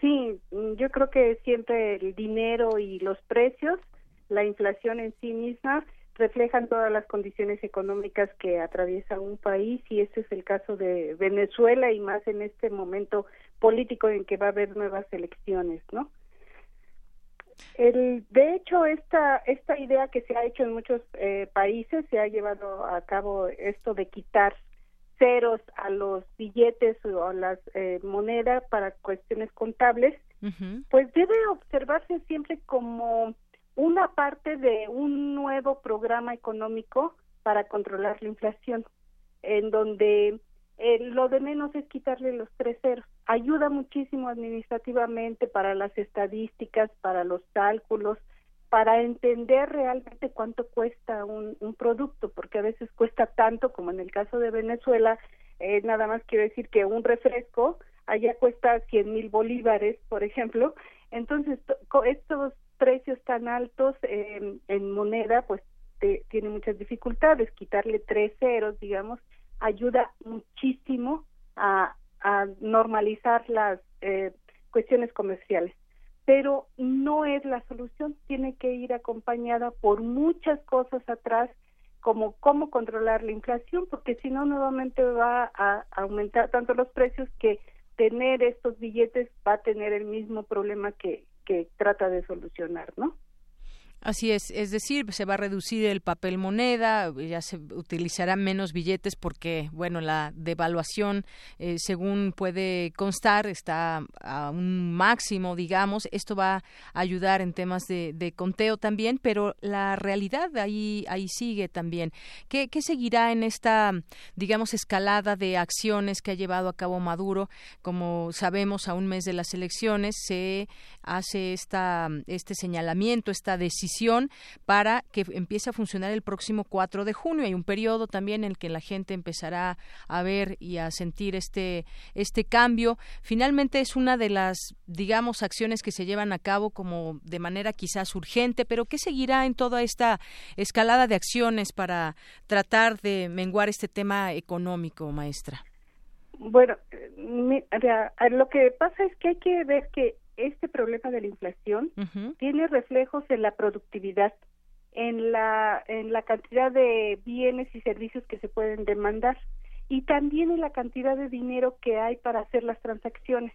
Sí, yo creo que siempre el dinero y los precios, la inflación en sí misma, reflejan todas las condiciones económicas que atraviesa un país y este es el caso de Venezuela y más en este momento político en que va a haber nuevas elecciones, ¿no? El, de hecho, esta, esta idea que se ha hecho en muchos eh, países, se ha llevado a cabo esto de quitar ceros a los billetes o a las eh, monedas para cuestiones contables, pues debe observarse siempre como una parte de un nuevo programa económico para controlar la inflación, en donde eh, lo de menos es quitarle los tres ceros. Ayuda muchísimo administrativamente para las estadísticas, para los cálculos, para entender realmente cuánto cuesta un, producto, porque a veces cuesta tanto, como en el caso de Venezuela, eh, nada más quiero decir que un refresco allá cuesta 100 mil bolívares, por ejemplo. Entonces, estos precios tan altos en moneda, pues tiene muchas dificultades. Quitarle tres ceros, digamos, ayuda muchísimo a, a normalizar las eh, cuestiones comerciales. Pero no es la solución, tiene que ir acompañada por muchas cosas atrás, como cómo controlar la inflación, porque si no, nuevamente va a aumentar tanto los precios que tener estos billetes va a tener el mismo problema que, que trata de solucionar, ¿no? Así es, es decir, se va a reducir el papel moneda, ya se utilizarán menos billetes porque, bueno, la devaluación, eh, según puede constar, está a un máximo, digamos. Esto va a ayudar en temas de, conteo también, pero la realidad ahí, ahí sigue también. ¿Qué, ¿Qué, seguirá en esta, digamos, escalada de acciones que ha llevado a cabo Maduro? Como sabemos, a un mes de las elecciones se hace esta, este señalamiento, esta decisión para que empiece a funcionar el próximo 4 de junio. Hay un periodo también en el que la gente empezará a ver y a sentir este, este cambio. Finalmente es una de las, digamos, acciones que se llevan a cabo como de manera quizás urgente, pero ¿qué seguirá en toda esta escalada de acciones para tratar de menguar este tema económico, maestra? Bueno, lo que pasa es que hay que ver que este problema de la inflación tiene reflejos en la productividad, en la, en la cantidad de bienes y servicios que se pueden demandar y también en la cantidad de dinero que hay para hacer las transacciones.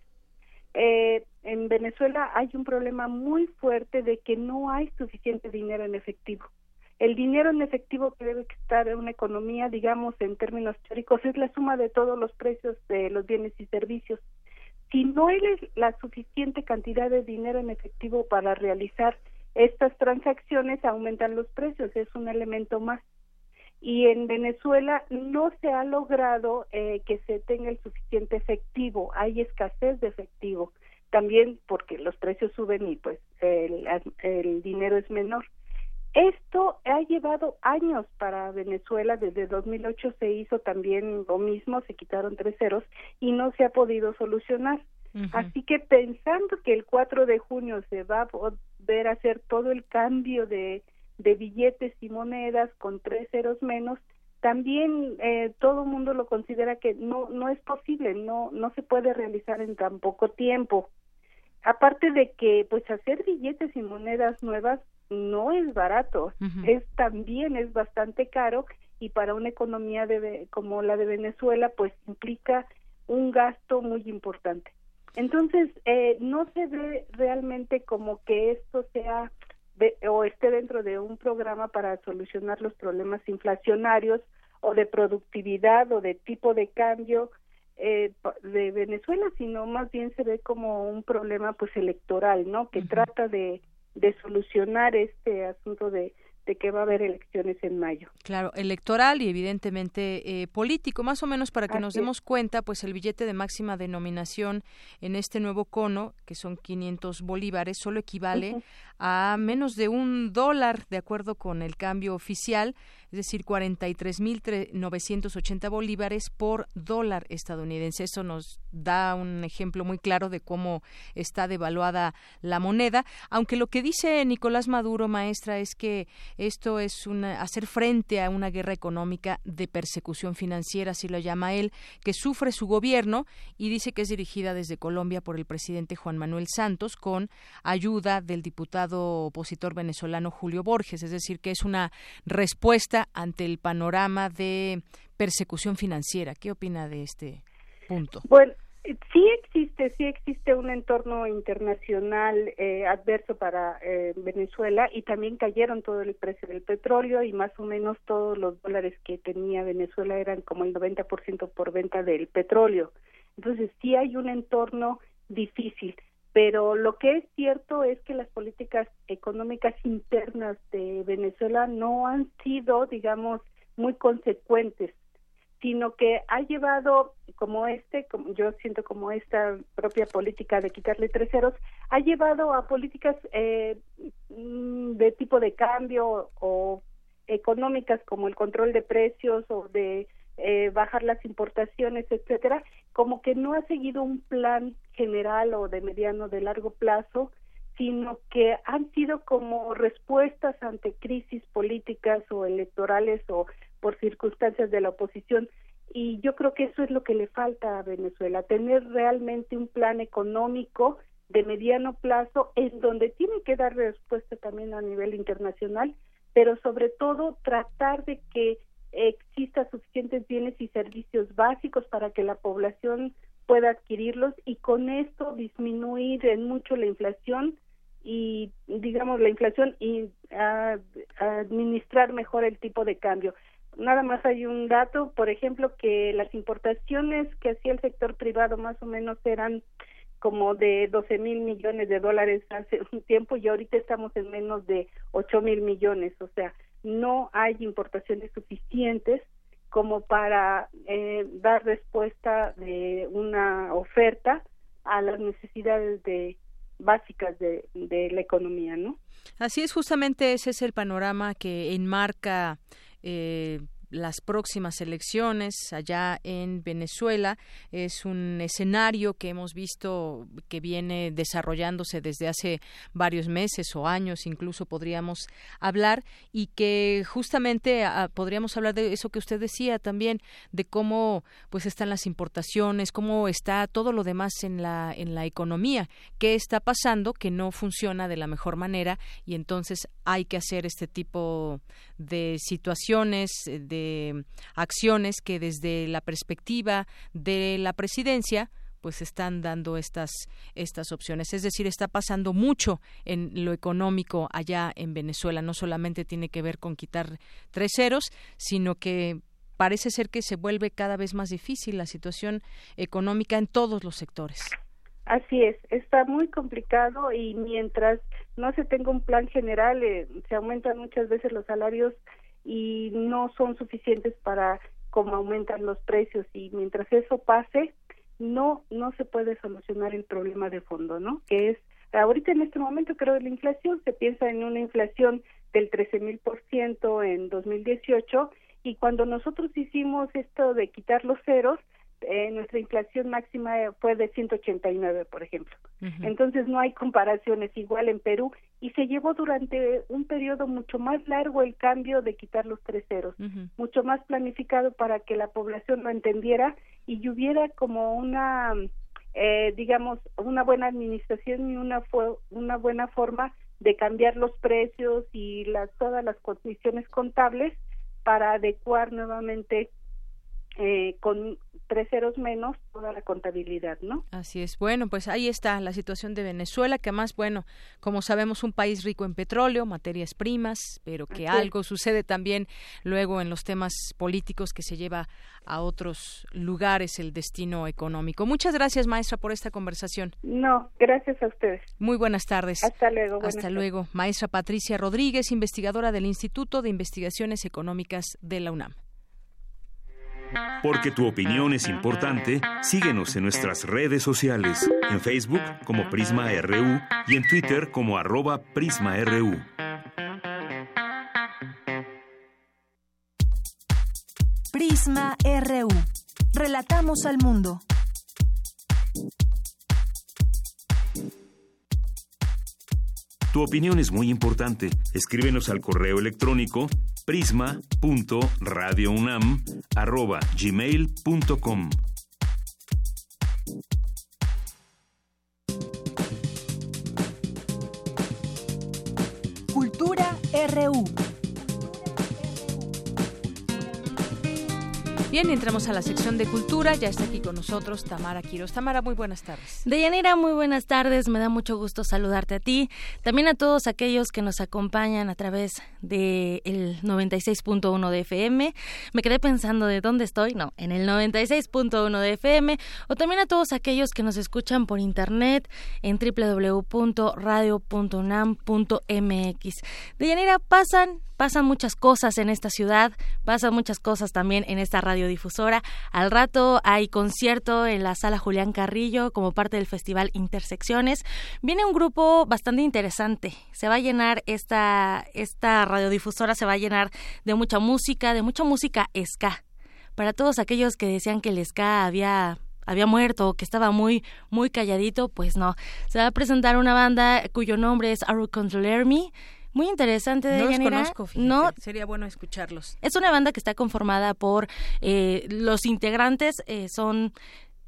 Eh, en Venezuela hay un problema muy fuerte de que no hay suficiente dinero en efectivo. El dinero en efectivo que debe estar en una economía, digamos en términos teóricos, es la suma de todos los precios de los bienes y servicios si no hay la suficiente cantidad de dinero en efectivo para realizar estas transacciones, aumentan los precios, es un elemento más. Y en Venezuela no se ha logrado eh, que se tenga el suficiente efectivo, hay escasez de efectivo, también porque los precios suben y pues el, el dinero es menor. Esto ha llevado años para Venezuela. Desde 2008 se hizo también lo mismo, se quitaron tres ceros y no se ha podido solucionar. Así que pensando que el 4 de junio se va a poder hacer todo el cambio de, de billetes y monedas con tres ceros menos, también eh, todo el mundo lo considera que no no es posible, no no se puede realizar en tan poco tiempo. aparte de que pues hacer billetes y monedas nuevas no es barato, es también es bastante caro y para una economía de, como la de Venezuela pues implica un gasto muy importante. Entonces, eh, no se ve realmente como que esto sea o esté dentro de un programa para solucionar los problemas inflacionarios o de productividad o de tipo de cambio eh, de Venezuela, sino más bien se ve como un problema pues electoral, ¿no? Que trata de, de solucionar este asunto de de que va a haber elecciones en mayo. Claro, electoral y evidentemente eh, político, más o menos para que nos demos cuenta, pues el billete de máxima denominación en este nuevo cono, que son 500 bolívares, solo equivale a menos de un dólar, de acuerdo con el cambio oficial, es decir, 43.980 bolívares por dólar estadounidense. Eso nos da un ejemplo muy claro de cómo está devaluada la moneda, aunque lo que dice Nicolás Maduro, maestra, es que esto es una, hacer frente a una guerra económica de persecución financiera, así lo llama él, que sufre su gobierno y dice que es dirigida desde Colombia por el presidente Juan Manuel Santos con ayuda del diputado opositor venezolano Julio Borges, es decir, que es una respuesta ante el panorama de persecución financiera. ¿Qué opina de este punto? Bueno, sí existe, sí existe un entorno internacional eh, adverso para eh, Venezuela y también cayeron todo el precio del petróleo y más o menos todos los dólares que tenía Venezuela eran como el 90% por venta del petróleo. Entonces sí hay un entorno difícil pero lo que es cierto es que las políticas económicas internas de Venezuela no han sido, digamos, muy consecuentes, sino que ha llevado, como este, como yo siento como esta propia política de quitarle tres ceros, ha llevado a políticas eh, mm, de tipo de cambio o económicas como el control de precios o de eh, bajar las importaciones, etcétera, como que no ha seguido un plan general o de mediano de largo plazo, sino que han sido como respuestas ante crisis políticas o electorales o por circunstancias de la oposición. Y yo creo que eso es lo que le falta a Venezuela, tener realmente un plan económico de mediano plazo en donde tiene que dar respuesta también a nivel internacional, pero sobre todo tratar de que exista suficientes bienes y servicios básicos para que la población pueda adquirirlos y con esto disminuir en mucho la inflación y digamos la inflación y administrar mejor el tipo de cambio. Nada más hay un dato, por ejemplo, que las importaciones que hacía el sector privado más o menos eran como de 12 mil millones de dólares hace un tiempo y ahorita estamos en menos de 8 mil millones, o sea, no hay importaciones suficientes como para eh, dar respuesta de una oferta a las necesidades de básicas de, de la economía, ¿no? Así es, justamente ese es el panorama que enmarca eh, las próximas elecciones allá en Venezuela. Es un escenario que hemos visto que viene desarrollándose desde hace varios meses o años, incluso podríamos hablar, y que justamente ah, podríamos hablar de eso que usted decía también, de cómo pues están las importaciones, cómo está todo lo demás en la, en la economía, qué está pasando que no funciona de la mejor manera y entonces hay que hacer este tipo de situaciones, de acciones que desde la perspectiva de la presidencia pues están dando estas estas opciones. Es decir, está pasando mucho en lo económico allá en Venezuela. No solamente tiene que ver con quitar tres ceros, sino que parece ser que se vuelve cada vez más difícil la situación económica en todos los sectores. Así es, está muy complicado y mientras no se tenga un plan general, eh, se aumentan muchas veces los salarios y no son suficientes para cómo aumentan los precios. Y mientras eso pase no no se puede solucionar el problema de fondo no que es ahorita en este momento creo la inflación se piensa en una inflación del trece mil por ciento en 2018 y cuando nosotros hicimos esto de quitar los ceros eh, nuestra inflación máxima fue de 189, por ejemplo. Entonces no hay comparaciones igual en Perú y se llevó durante un periodo mucho más largo el cambio de quitar los tres ceros, mucho más planificado para que la población lo entendiera y hubiera como una eh, digamos, una buena administración y una, una buena forma de cambiar los precios y las, todas las condiciones contables para adecuar nuevamente eh, con tres ceros menos toda la contabilidad, ¿no? Así es. Bueno, pues ahí está la situación de Venezuela, que más, bueno, como sabemos, un país rico en petróleo, materias primas, pero que algo sucede también luego en los temas políticos que se lleva a otros lugares el destino económico. Muchas gracias, maestra, por esta conversación. No, gracias a ustedes. Muy buenas tardes. Hasta luego. Hasta luego. Maestra Patricia Rodríguez, investigadora del Instituto de Investigaciones Económicas de la UNAM. Porque tu opinión es importante, síguenos en nuestras redes sociales, en Facebook como Prisma RU y en Twitter como arroba PrismaRU. Prisma RU. Relatamos al mundo. Tu opinión es muy importante. Escríbenos al correo electrónico prisma.radiounam@gmail.com. Cultura RU. Bien, entramos a la sección de cultura. Ya está aquí con nosotros Tamara Quiroz. Tamara, muy buenas tardes. Deyanira, muy buenas tardes. Me da mucho gusto saludarte a ti. También a todos aquellos que nos acompañan a través del el 96.1 de FM. Me quedé pensando de dónde estoy. No, en el 96.1 de FM. O también a todos aquellos que nos escuchan por internet en www.radio.unam.mx. Deyanira, pasan pasan muchas cosas en esta ciudad, pasan muchas cosas también en esta radiodifusora. Al rato hay concierto en la sala Julián Carrillo como parte del Festival Intersecciones. Viene un grupo bastante interesante. Se va a llenar esta, esta radiodifusora, se va a llenar de mucha música, de mucha música ska. Para todos aquellos que decían que el ska había había muerto o que estaba muy muy calladito, pues no. Se va a presentar una banda cuyo nombre es Our Controller Me muy interesante de No los conozco, no sería bueno escucharlos. Es una banda que está conformada por eh, los integrantes eh, son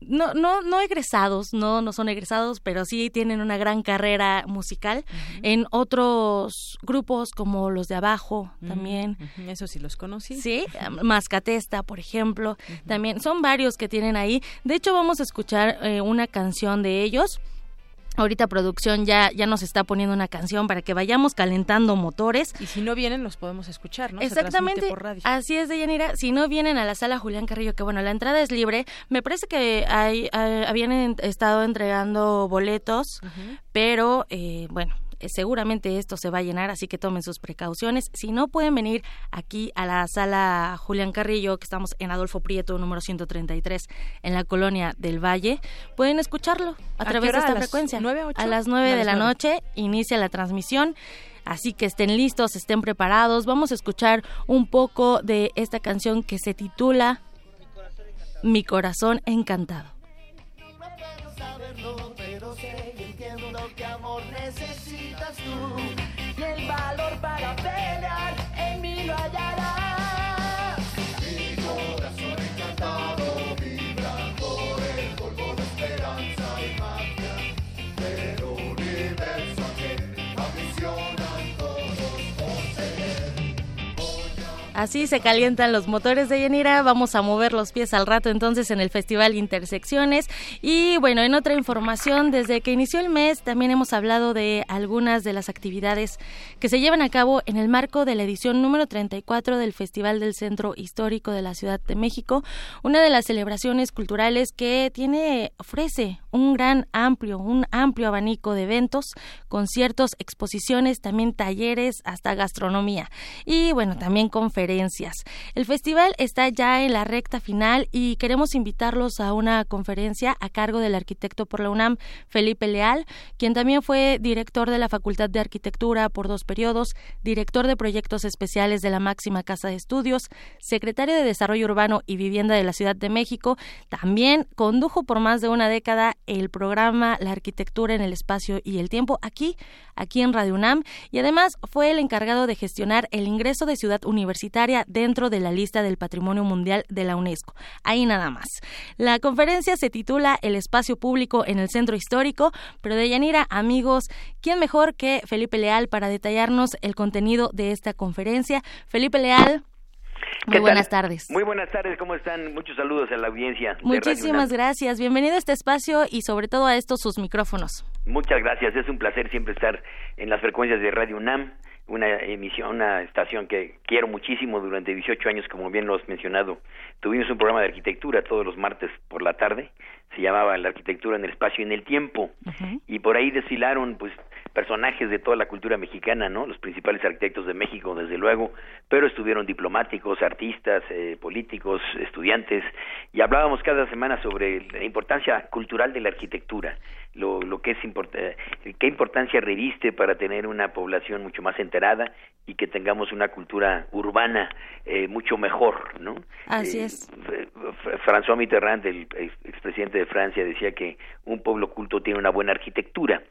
no, no, no egresados, no, no son egresados, pero sí tienen una gran carrera musical en otros grupos como los de abajo también. Eso sí los conocí. Sí, Mascatesta, por ejemplo, también son varios que tienen ahí. De hecho, vamos a escuchar eh, una canción de ellos. Ahorita producción ya, ya nos está poniendo una canción para que vayamos calentando motores. Y si no vienen, los podemos escuchar, ¿no? Exactamente. por radio. Así es, Deyanira. Si no vienen a la sala Julián Carrillo, que bueno, la entrada es libre. Me parece que hay, habían estado entregando boletos, pero eh, bueno, seguramente esto se va a llenar, así que tomen sus precauciones. Si no pueden venir aquí a la sala Julián Carrillo, que estamos en Adolfo Prieto, número 133, en la colonia del Valle, pueden escucharlo a, través de esta frecuencia. A las 9 de la noche inicia la transmisión. Así que estén listos, estén preparados. Vamos a escuchar un poco de esta canción que se titula Mi corazón encantado. valor Así se calientan los motores de Yanira. Vamos a mover los pies al rato entonces en el Festival Intersecciones. Y bueno, en otra información, desde que inició el mes también hemos hablado de algunas de las actividades que se llevan a cabo en el marco de la edición número 34 del Festival del Centro Histórico de la Ciudad de México, una de las celebraciones culturales que tiene ofrece un gran amplio, un amplio abanico de eventos, conciertos, exposiciones, también talleres, hasta gastronomía y bueno, también conferencias el festival está ya en la recta final y queremos invitarlos a una conferencia a cargo del arquitecto por la UNAM, Felipe Leal, quien también fue director de la Facultad de Arquitectura por dos periodos, director de proyectos especiales de la máxima Casa de Estudios, secretario de Desarrollo Urbano y Vivienda de la Ciudad de México. También condujo por más de una década el programa La Arquitectura en el Espacio y el Tiempo aquí, aquí en Radio UNAM, y además fue el encargado de gestionar el ingreso de Ciudad Universitaria dentro de la lista del Patrimonio Mundial de la UNESCO. Ahí nada más. La conferencia se titula El espacio público en el centro histórico, pero de Yanira, amigos, ¿quién mejor que Felipe Leal para detallarnos el contenido de esta conferencia? Felipe Leal, muy buenas tardes. Muy buenas tardes, ¿cómo están? Muchos saludos a la audiencia. Muchísimas gracias. Bienvenido a este espacio y sobre todo a estos sus micrófonos. Muchas gracias. Es un placer siempre estar en las frecuencias de Radio UNAM, una emisión, una estación que quiero muchísimo durante 18 años, como bien lo has mencionado. Tuvimos un programa de arquitectura todos los martes por la tarde. Se llamaba La arquitectura en el espacio y en el tiempo. Y por ahí desfilaron, pues, personajes de toda la cultura mexicana, ¿no? Los principales arquitectos de México, desde luego, pero estuvieron diplomáticos, artistas, eh, políticos, estudiantes, y hablábamos cada semana sobre la importancia cultural de la arquitectura, lo, lo que es eh, qué importancia reviste para tener una población mucho más enterada y que tengamos una cultura urbana eh, mucho mejor, ¿no? Así es. François Mitterrand, el expresidente de Francia, decía que un pueblo culto tiene una buena arquitectura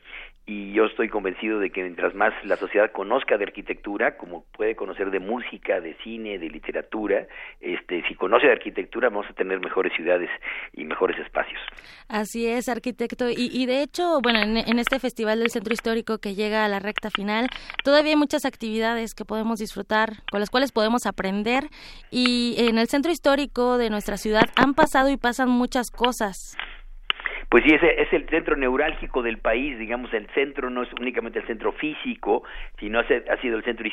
y yo estoy convencido de que mientras más la sociedad conozca de arquitectura, como puede conocer de música, de cine, de literatura, este, si conoce de arquitectura vamos a tener mejores ciudades y mejores espacios. Así es, arquitecto. Y, y de hecho, bueno, en, en, este Festival del Centro Histórico que llega a la recta final, todavía hay muchas actividades que podemos disfrutar, con las cuales podemos aprender. Y en el Centro Histórico de nuestra ciudad han pasado y pasan muchas cosas. Pues sí, ese es el centro neurálgico del país, digamos, el centro no es únicamente el centro físico, sino ha sido el centro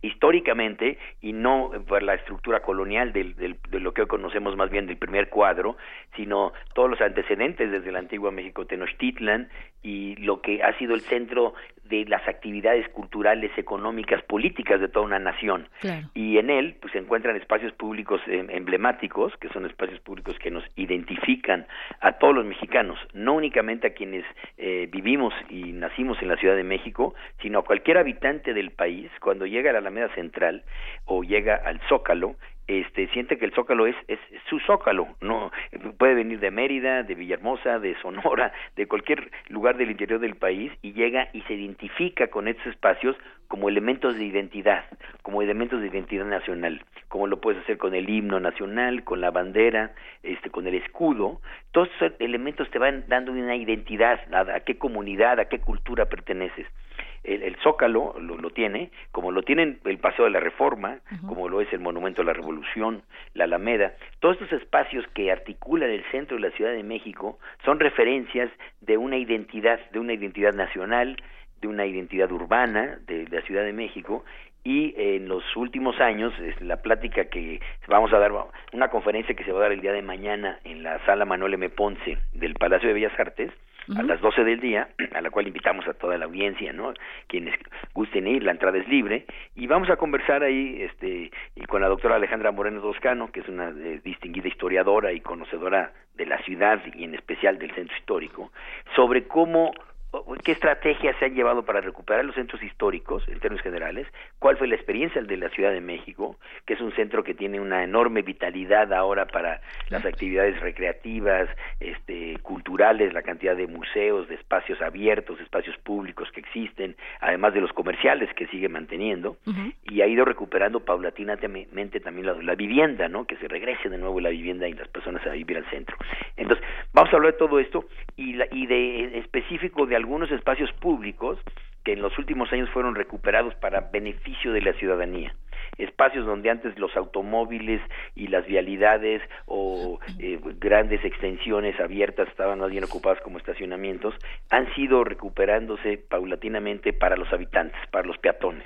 históricamente y no por la estructura colonial del, del, de lo que hoy conocemos más bien del primer cuadro, sino todos los antecedentes desde la antigua México Tenochtitlan y lo que ha sido el centro de las actividades culturales, económicas, políticas de toda una nación. Claro. Y en él pues se encuentran espacios públicos eh, emblemáticos, que son espacios públicos que nos identifican a todos los mexicanos, no únicamente a quienes eh, vivimos y nacimos en la Ciudad de México, sino a cualquier habitante del país, cuando llega a la Alameda Central o llega al Zócalo, este siente que el Zócalo es, es su Zócalo, no puede venir de Mérida, de Villahermosa, de Sonora, de cualquier lugar del interior del país y llega y se identifica con estos espacios como elementos de identidad, como elementos de identidad nacional, como lo puedes hacer con el himno nacional, con la bandera, este con el escudo, todos esos elementos te van dando una identidad, a, a qué comunidad, a qué cultura perteneces el, el Zócalo lo, lo, tiene, como lo tienen el Paseo de la Reforma, uh -huh. como lo es el Monumento a la Revolución, la Alameda, todos estos espacios que articulan el centro de la Ciudad de México son referencias de una identidad, de una identidad nacional, de una identidad urbana de, de la Ciudad de México y en los últimos años la plática que vamos a dar una conferencia que se va a dar el día de mañana en la sala Manuel M Ponce del Palacio de Bellas Artes a las 12 del día, a la cual invitamos a toda la audiencia, ¿no? Quienes gusten ir, la entrada es libre y vamos a conversar ahí este y con la doctora Alejandra Moreno Toscano, que es una eh, distinguida historiadora y conocedora de la ciudad y en especial del centro histórico, sobre cómo qué estrategias se han llevado para recuperar los centros históricos en términos generales, cuál fue la experiencia de la Ciudad de México, que es un centro que tiene una enorme vitalidad ahora para las actividades recreativas, este, culturales, la cantidad de museos, de espacios abiertos, espacios públicos que existen, además de los comerciales que sigue manteniendo, uh -huh. y ha ido recuperando paulatinamente también la, la, vivienda, ¿no? Que se regrese de nuevo la vivienda y las personas a vivir al centro. Entonces, vamos a hablar de todo esto y, la, y de específico de algunos espacios públicos que en los últimos años fueron recuperados para beneficio de la ciudadanía espacios donde antes los automóviles y las vialidades o eh, grandes extensiones abiertas estaban más bien ocupadas como estacionamientos, han sido recuperándose paulatinamente para los habitantes, para los peatones.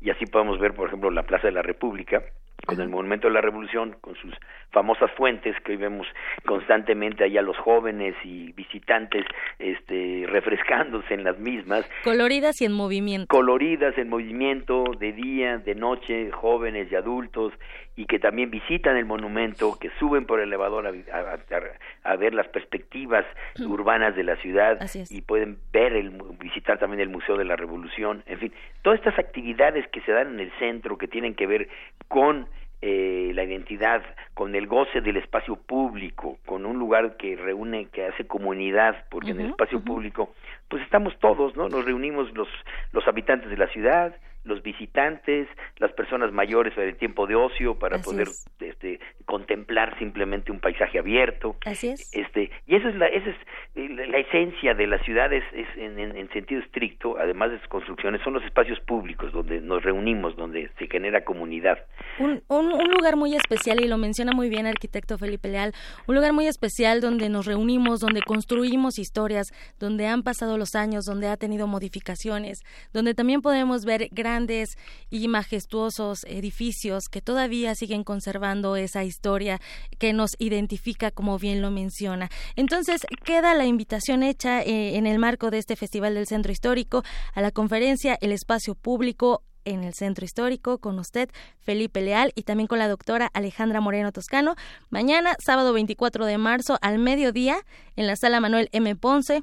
Y así podemos ver, por ejemplo, la Plaza de la República, con el Monumento de la Revolución, con sus famosas fuentes que hoy vemos constantemente allá los jóvenes y visitantes este, refrescándose en las mismas. Coloridas y en movimiento. Coloridas en movimiento, de día, de noche, jóvenes y adultos, y que también visitan el monumento, que suben por el elevador a, a, a, a ver las perspectivas urbanas de la ciudad y pueden ver, el, visitar también el Museo de la Revolución, en fin, todas estas actividades que se dan en el centro, que tienen que ver con eh, la identidad, con el goce del espacio público, con un lugar que reúne, que hace comunidad, porque uh -huh, en el espacio uh -huh. público, pues estamos todos, ¿no? Nos reunimos los, los habitantes de la ciudad los visitantes, las personas mayores en el tiempo de ocio para poder este, contemplar simplemente un paisaje abierto. Así es. Este, y eso es la, esa es eh, la, esencia de las ciudades es, en, en, sentido estricto, además de sus construcciones, son los espacios públicos donde nos reunimos, donde se genera comunidad. Un, un, lugar muy especial, y lo menciona muy bien el arquitecto Felipe Leal, un lugar muy especial donde nos reunimos, donde construimos historias, donde han pasado los años, donde ha tenido modificaciones, donde también podemos ver grandes y majestuosos edificios que todavía siguen conservando esa historia que nos identifica, como bien lo menciona. Entonces, queda la invitación hecha eh, en el marco de este Festival del Centro Histórico a la conferencia El Espacio Público en el Centro Histórico con usted, Felipe Leal, y también con la doctora Alejandra Moreno Toscano. Mañana, sábado 24 de marzo, al mediodía, en la sala Manuel M. Ponce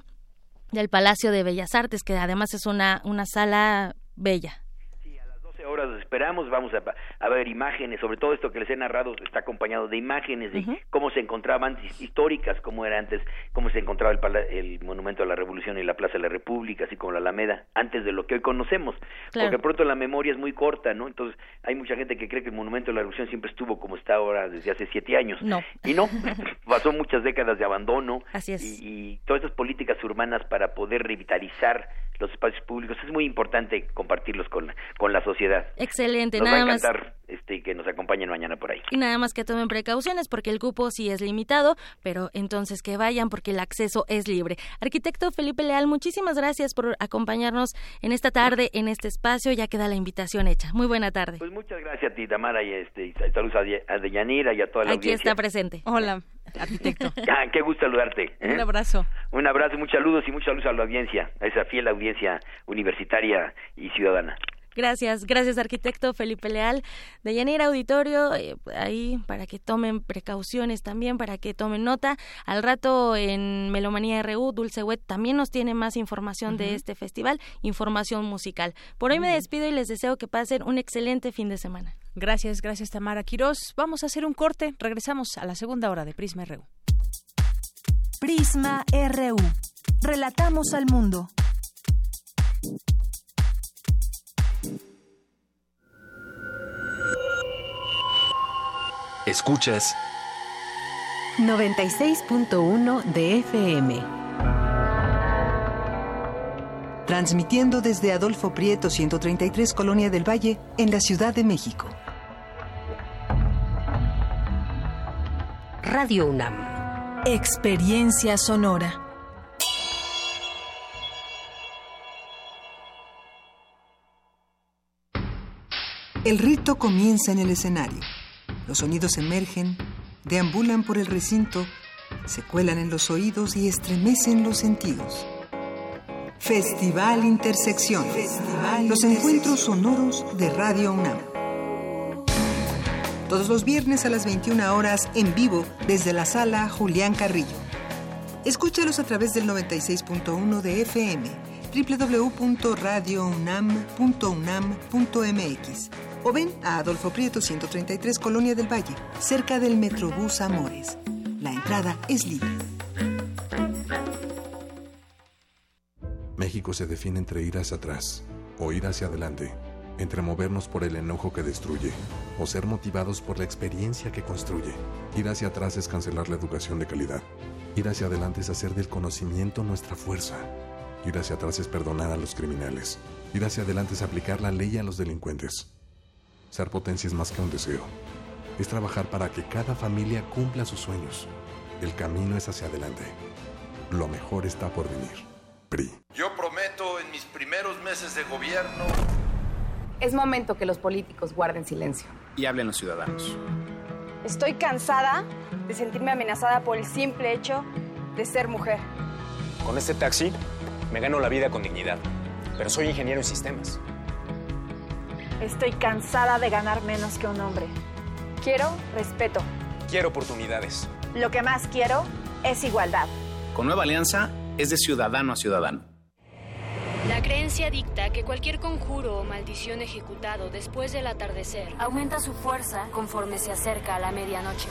del Palacio de Bellas Artes, que además es una, una sala bella horas esperamos, vamos a, ver imágenes, sobre todo esto que les he narrado está acompañado de imágenes de cómo se encontraban históricas, cómo era antes, cómo se encontraba el, el, Monumento a la Revolución y la Plaza de la República, así como la Alameda, antes de lo que hoy conocemos, porque pronto la memoria es muy corta, ¿no? Entonces hay mucha gente que cree que el Monumento a la Revolución siempre estuvo como está ahora desde hace siete años. No. Y no, pasó muchas décadas de abandono. Así es. Y, y todas estas políticas urbanas para poder revitalizar los espacios públicos es muy importante compartirlos con la, con la sociedad. Excelente, nos nada va a encantar, este, que nos acompañen mañana por ahí. Y nada más que tomen precauciones porque el cupo sí es limitado, pero entonces que vayan porque el acceso es libre. Arquitecto Felipe Leal, muchísimas gracias por acompañarnos en esta tarde, en este espacio. Ya queda la invitación hecha. Muy buena tarde. Pues muchas gracias a ti, Tamara, y, este, y saludos a, Deyanira y a toda la Aquí está presente. Hola, arquitecto. Ah, qué gusto saludarte. ¿eh? Un abrazo. Un abrazo, muchos saludos y muchos saludos a la audiencia, a esa fiel audiencia universitaria y ciudadana. Gracias, gracias arquitecto Felipe Leal. De Yanira Auditorio, eh, ahí para que tomen precauciones también, para que tomen nota. Al rato en Melomanía RU, Dulce Wet también nos tiene más información de este festival, información musical. Por hoy me despido y les deseo que pasen un excelente fin de semana. Gracias, gracias Tamara Quirós. Vamos a hacer un corte, regresamos a la segunda hora de Prisma RU. Prisma RU. Relatamos al mundo. Escuchas 96.1 de FM. Transmitiendo desde Adolfo Prieto 133 Colonia del Valle en la Ciudad de México. Radio UNAM. Experiencia sonora. El rito comienza en el escenario. Los sonidos emergen, deambulan por el recinto, se cuelan en los oídos y estremecen los sentidos. Festival Intersección. los encuentros sonoros de Radio UNAM. Todos los viernes a las 21 horas en vivo desde la sala Julián Carrillo. Escúchalos a través del 96.1 de FM, www.radiounam.unam.mx o ven a Adolfo Prieto 133 Colonia del Valle, cerca del Metrobús Amores. La entrada es libre. México se define entre ir hacia atrás o ir hacia adelante, entre movernos por el enojo que destruye o ser motivados por la experiencia que construye. Ir hacia atrás es cancelar la educación de calidad. Ir hacia adelante es hacer del conocimiento nuestra fuerza. Ir hacia atrás es perdonar a los criminales. Ir hacia adelante es aplicar la ley a los delincuentes. Ser potencia es más que un deseo. Es trabajar para que cada familia cumpla sus sueños. El camino es hacia adelante. Lo mejor está por venir. PRI. Meses de gobierno... Es momento que los políticos guarden silencio. Y hablen los ciudadanos. Estoy cansada de sentirme amenazada por el simple hecho de ser mujer. Con este taxi me gano la vida con dignidad, pero soy ingeniero en sistemas. Estoy cansada de ganar menos que un hombre. Quiero respeto. Quiero oportunidades. Lo que más quiero es igualdad. Con Nueva Alianza es de ciudadano a ciudadano. La creencia dicta que cualquier conjuro o maldición ejecutado después del atardecer aumenta su fuerza conforme se acerca a la medianoche.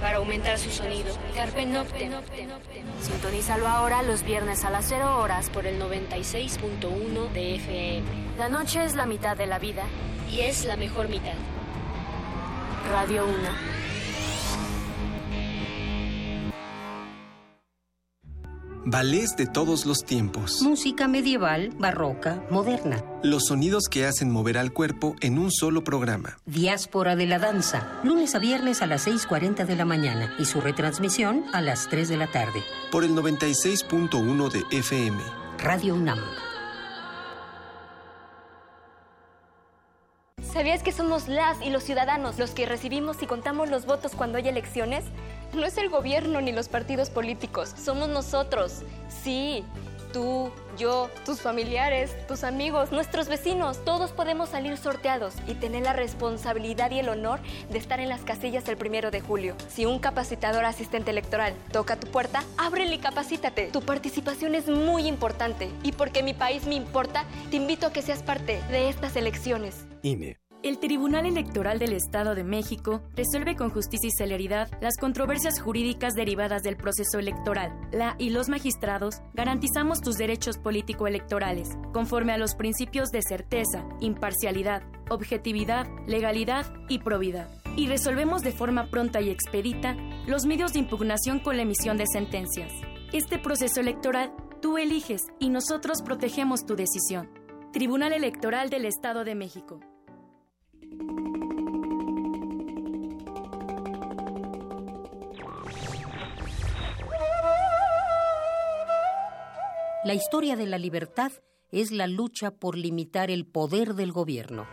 para aumentar su sonido. Carpe Noctem. Sintonízalo ahora los viernes a las 0 horas por el 96.1 de FM. La noche es la mitad de la vida y es la mejor mitad. Radio 1. Ballets de todos los tiempos. Música medieval, barroca, moderna. Los sonidos que hacen mover al cuerpo en un solo programa. Diáspora de la danza. Lunes a viernes a las 6.40 de la mañana y su retransmisión a las 3 de la tarde. Por el 96.1 de FM. Radio UNAM. ¿Sabías que somos las y los ciudadanos los que recibimos y contamos los votos cuando hay elecciones? No es el gobierno ni los partidos políticos, somos nosotros. Sí, tú, yo, tus familiares, tus amigos, nuestros vecinos, todos podemos salir sorteados y tener la responsabilidad y el honor de estar en las casillas el primero de julio. Si un capacitador asistente electoral toca tu puerta, ábrele y capacítate. Tu participación es muy importante y porque mi país me importa, te invito a que seas parte de estas elecciones. INE. El Tribunal Electoral del Estado de México resuelve con justicia y celeridad las controversias jurídicas derivadas del proceso electoral. La y los magistrados garantizamos tus derechos político-electorales, conforme a los principios de certeza, imparcialidad, objetividad, legalidad y probidad. Y resolvemos de forma pronta y expedita los medios de impugnación con la emisión de sentencias. Este proceso electoral tú eliges y nosotros protegemos tu decisión. Tribunal Electoral del Estado de México. La historia de la libertad es la lucha por limitar el poder del gobierno.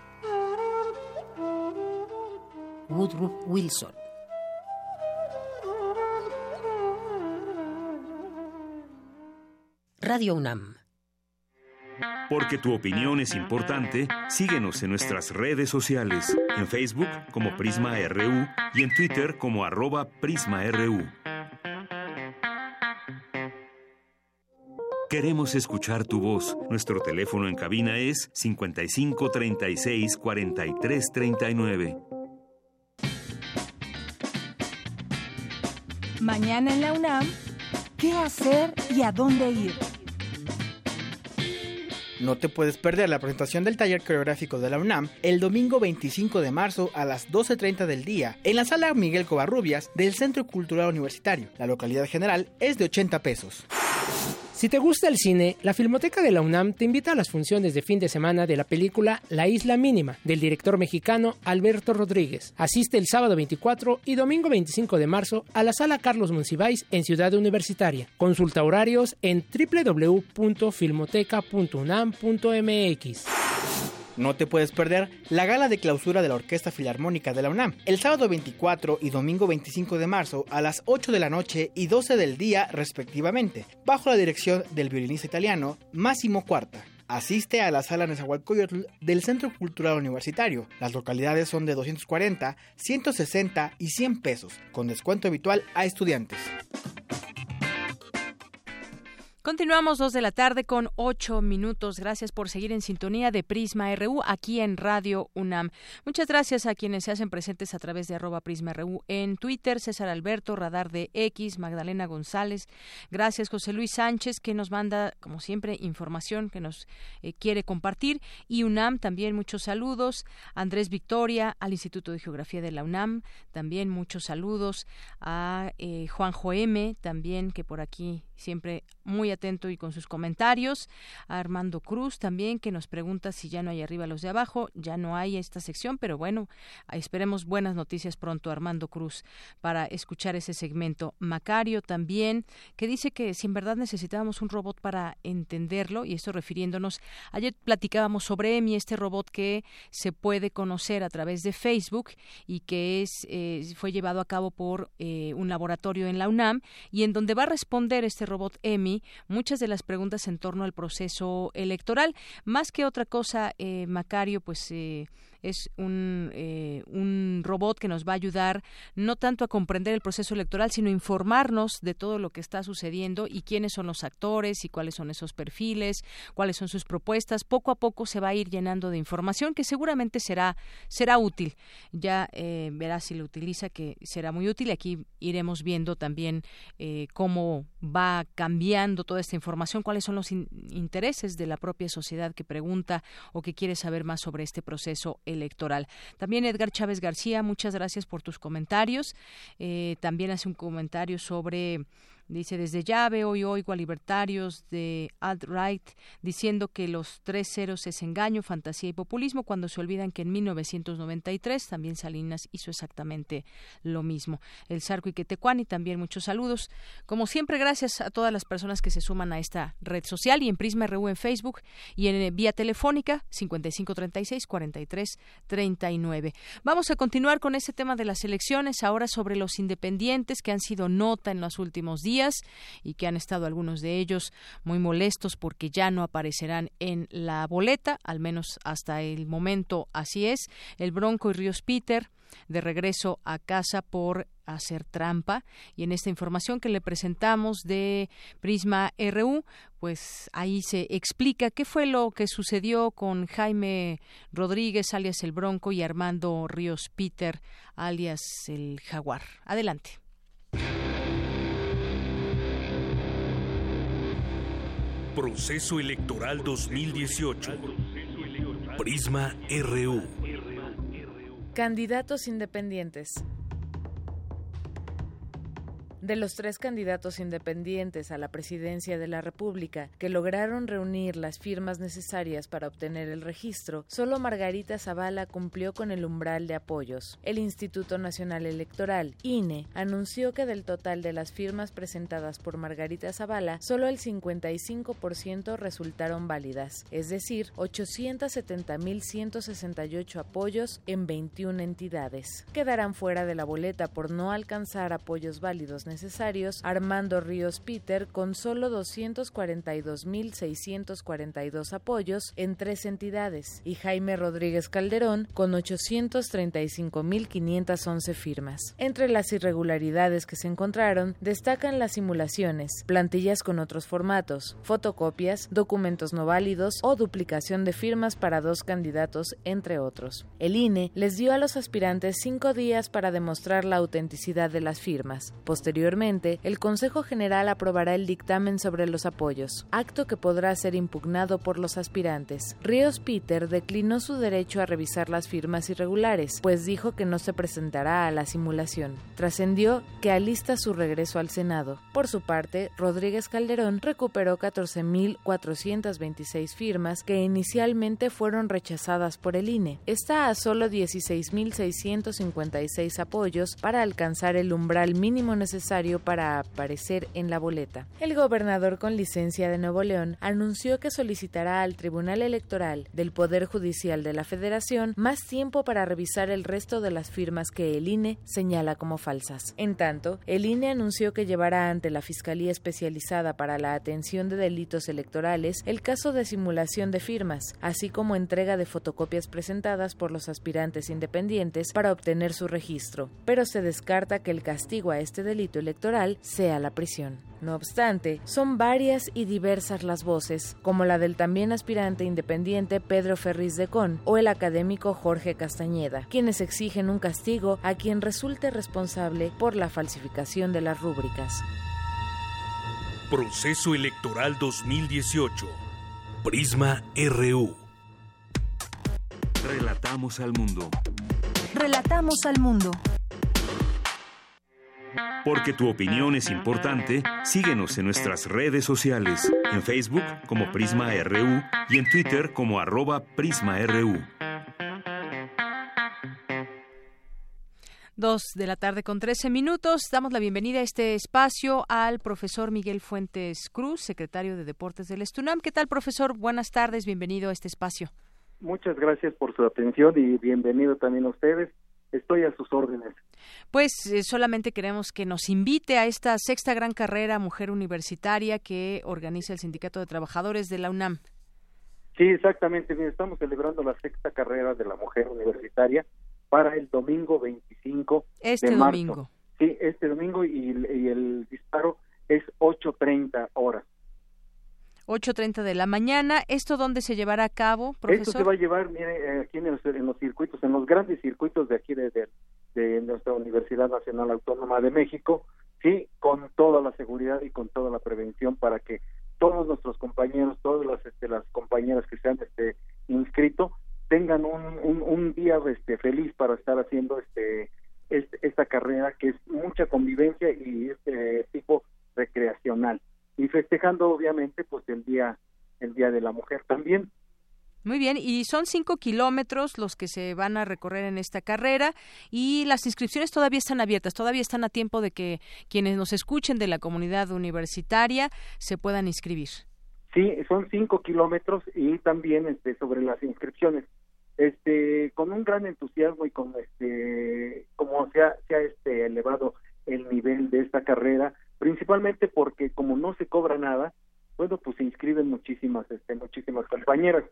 Woodrow Wilson. Radio UNAM. Porque tu opinión es importante, síguenos en nuestras redes sociales, en Facebook como Prisma RU y en Twitter como arroba PrismaRU. Queremos escuchar tu voz. Nuestro teléfono en cabina es 55 36 43 39. Mañana en la UNAM, ¿qué hacer y a dónde ir? No te puedes perder la presentación del taller coreográfico de la UNAM el domingo 25 de marzo a las 12.30 del día en la sala Miguel Covarrubias del Centro Cultural Universitario. La localidad general es de 80 pesos. Si te gusta el cine, la Filmoteca de la UNAM te invita a las funciones de fin de semana de la película La Isla Mínima, del director mexicano Alberto Rodríguez. Asiste el sábado 24 y domingo 25 de marzo a la sala Carlos Monsiváis en Ciudad Universitaria. Consulta horarios en www.filmoteca.unam.mx. No te puedes perder la gala de clausura de la Orquesta Filarmónica de la UNAM el sábado 24 y domingo 25 de marzo a las 8 de la noche y 12 del día respectivamente, bajo la dirección del violinista italiano Massimo Cuarta. Asiste a la sala Nezahualcóyotl del Centro Cultural Universitario. Las localidades son de 240, 160 y 100 pesos, con descuento habitual a estudiantes. Continuamos dos de la tarde con ocho minutos. Gracias por seguir en sintonía de Prisma RU aquí en Radio UNAM. Muchas gracias a quienes se hacen presentes a través de arroba Prisma RU en Twitter, César Alberto, Radar de X, Magdalena González. Gracias José Luis Sánchez que nos manda, como siempre, información que nos eh, quiere compartir. Y UNAM también muchos saludos. Andrés Victoria al Instituto de Geografía de la UNAM también muchos saludos. A eh, Juanjo M también que por aquí siempre muy atento y con sus comentarios. A Armando Cruz también, que nos pregunta si ya no hay arriba los de abajo. Ya no hay esta sección, pero bueno, esperemos buenas noticias pronto, Armando Cruz, para escuchar ese segmento. Macario también, que dice que si en verdad necesitábamos un robot para entenderlo, y esto refiriéndonos, ayer platicábamos sobre EMI, este robot que se puede conocer a través de Facebook y que es eh, fue llevado a cabo por eh, un laboratorio en la UNAM y en donde va a responder este robot EMI muchas de las preguntas en torno al proceso electoral. Más que otra cosa, eh, Macario, pues eh, es un, un robot que nos va a ayudar no tanto a comprender el proceso electoral, sino informarnos de todo lo que está sucediendo y quiénes son los actores y cuáles son esos perfiles, cuáles son sus propuestas. Poco a poco se va a ir llenando de información que seguramente será, será útil. Ya eh, verá si lo utiliza, que será muy útil. Aquí iremos viendo también eh, cómo va cambiando toda esta información, cuáles son los intereses de la propia sociedad que pregunta o que quiere saber más sobre este proceso. También Edgar Chávez García, muchas gracias por tus comentarios. Eh, también hace un comentario sobre Dice, desde ya veo y oigo a libertarios de alt-right diciendo que los tres ceros es engaño, fantasía y populismo cuando se olvidan que en 1993 también Salinas hizo exactamente lo mismo. El Sarco y Quetecuani también muchos saludos. Como siempre, gracias a todas las personas que se suman a esta red social y en Prisma RU en Facebook y en eh, vía telefónica 5536 4339. Vamos a continuar con ese tema de las elecciones, ahora sobre los independientes que han sido nota en los últimos días y que han estado algunos de ellos muy molestos porque ya no aparecerán en la boleta, al menos hasta el momento así es. El Bronco y Ríos Peter de regreso a casa por hacer trampa y en esta información que le presentamos de Prisma RU pues ahí se explica qué fue lo que sucedió con Jaime Rodríguez alias el Bronco y Armando Ríos Peter alias el Jaguar. Adelante. Proceso Electoral 2018. Prisma RU. Candidatos independientes. De los tres candidatos independientes a la presidencia de la República que lograron reunir las firmas necesarias para obtener el registro, solo Margarita Zavala cumplió con el umbral de apoyos. El Instituto Nacional Electoral, INE, anunció que del total de las firmas presentadas por Margarita Zavala, solo el 55% resultaron válidas, es decir, 870.168 apoyos en 21 entidades. Quedarán fuera de la boleta por no alcanzar apoyos válidos necesarios, Armando Ríos Peter con solo 242.642 apoyos en tres entidades y Jaime Rodríguez Calderón con 835.511 firmas. Entre las irregularidades que se encontraron destacan las simulaciones, plantillas con otros formatos, fotocopias, documentos no válidos o duplicación de firmas para dos candidatos, entre otros. El INE les dio a los aspirantes cinco días para demostrar la autenticidad de las firmas. Posteriormente, Posteriormente, el Consejo General aprobará el dictamen sobre los apoyos, acto que podrá ser impugnado por los aspirantes. Ríos Peter declinó su derecho a revisar las firmas irregulares, pues dijo que no se presentará a la simulación. Trascendió que alista su regreso al Senado. Por su parte, Rodríguez Calderón recuperó 14.426 firmas que inicialmente fueron rechazadas por el INE. Está a solo 16.656 apoyos para alcanzar el umbral mínimo necesario para aparecer en la boleta. El gobernador con licencia de Nuevo León anunció que solicitará al Tribunal Electoral del Poder Judicial de la Federación más tiempo para revisar el resto de las firmas que el INE señala como falsas. En tanto, el INE anunció que llevará ante la Fiscalía Especializada para la Atención de Delitos Electorales el caso de simulación de firmas, así como entrega de fotocopias presentadas por los aspirantes independientes para obtener su registro, pero se descarta que el castigo a este delito electoral sea la prisión. No obstante, son varias y diversas las voces, como la del también aspirante independiente Pedro Ferriz de Con o el académico Jorge Castañeda, quienes exigen un castigo a quien resulte responsable por la falsificación de las rúbricas. Proceso Electoral 2018. Prisma RU. Relatamos al mundo. Relatamos al mundo. Porque tu opinión es importante, síguenos en nuestras redes sociales, en Facebook como Prisma RU y en Twitter como arroba PrismaRU. Dos de la tarde con trece minutos. Damos la bienvenida a este espacio al profesor Miguel Fuentes Cruz, secretario de Deportes del Estunam. ¿Qué tal, profesor? Buenas tardes, bienvenido a este espacio. Muchas gracias por su atención y bienvenido también a ustedes estoy a sus órdenes. Pues eh, solamente queremos que nos invite a esta sexta gran carrera mujer universitaria que organiza el Sindicato de Trabajadores de la UNAM. Sí, exactamente. estamos celebrando la sexta carrera de la mujer universitaria para el domingo 25 este de marzo. domingo. Sí, este domingo y, y el disparo es 8.30 horas. 8.30 de la mañana. ¿Esto dónde se llevará a cabo, profesor? Esto se va a llevar, mire, eh, aquí en los, en los circuitos, en los grandes circuitos de aquí de, de, de, nuestra Universidad Nacional Autónoma de México, sí, con toda la seguridad y con toda la prevención para que todos nuestros compañeros, todas las, este, las compañeras que se han este, inscrito, tengan un, un, un, día este, feliz para estar haciendo este, este, esta carrera que es mucha convivencia y este tipo recreacional. Y festejando obviamente pues el día el día de la mujer también muy bien, y son cinco kilómetros los que se van a recorrer en esta carrera y las inscripciones todavía están abiertas, todavía están a tiempo de que quienes nos escuchen de la comunidad universitaria se puedan inscribir. Sí, son cinco kilómetros y también este, sobre las inscripciones, este, con un gran entusiasmo y con este, como se ha, este, elevado el nivel de esta carrera, principalmente porque como no se cobra nada, bueno, pues se inscriben muchísimas, este, muchísimas compañeras.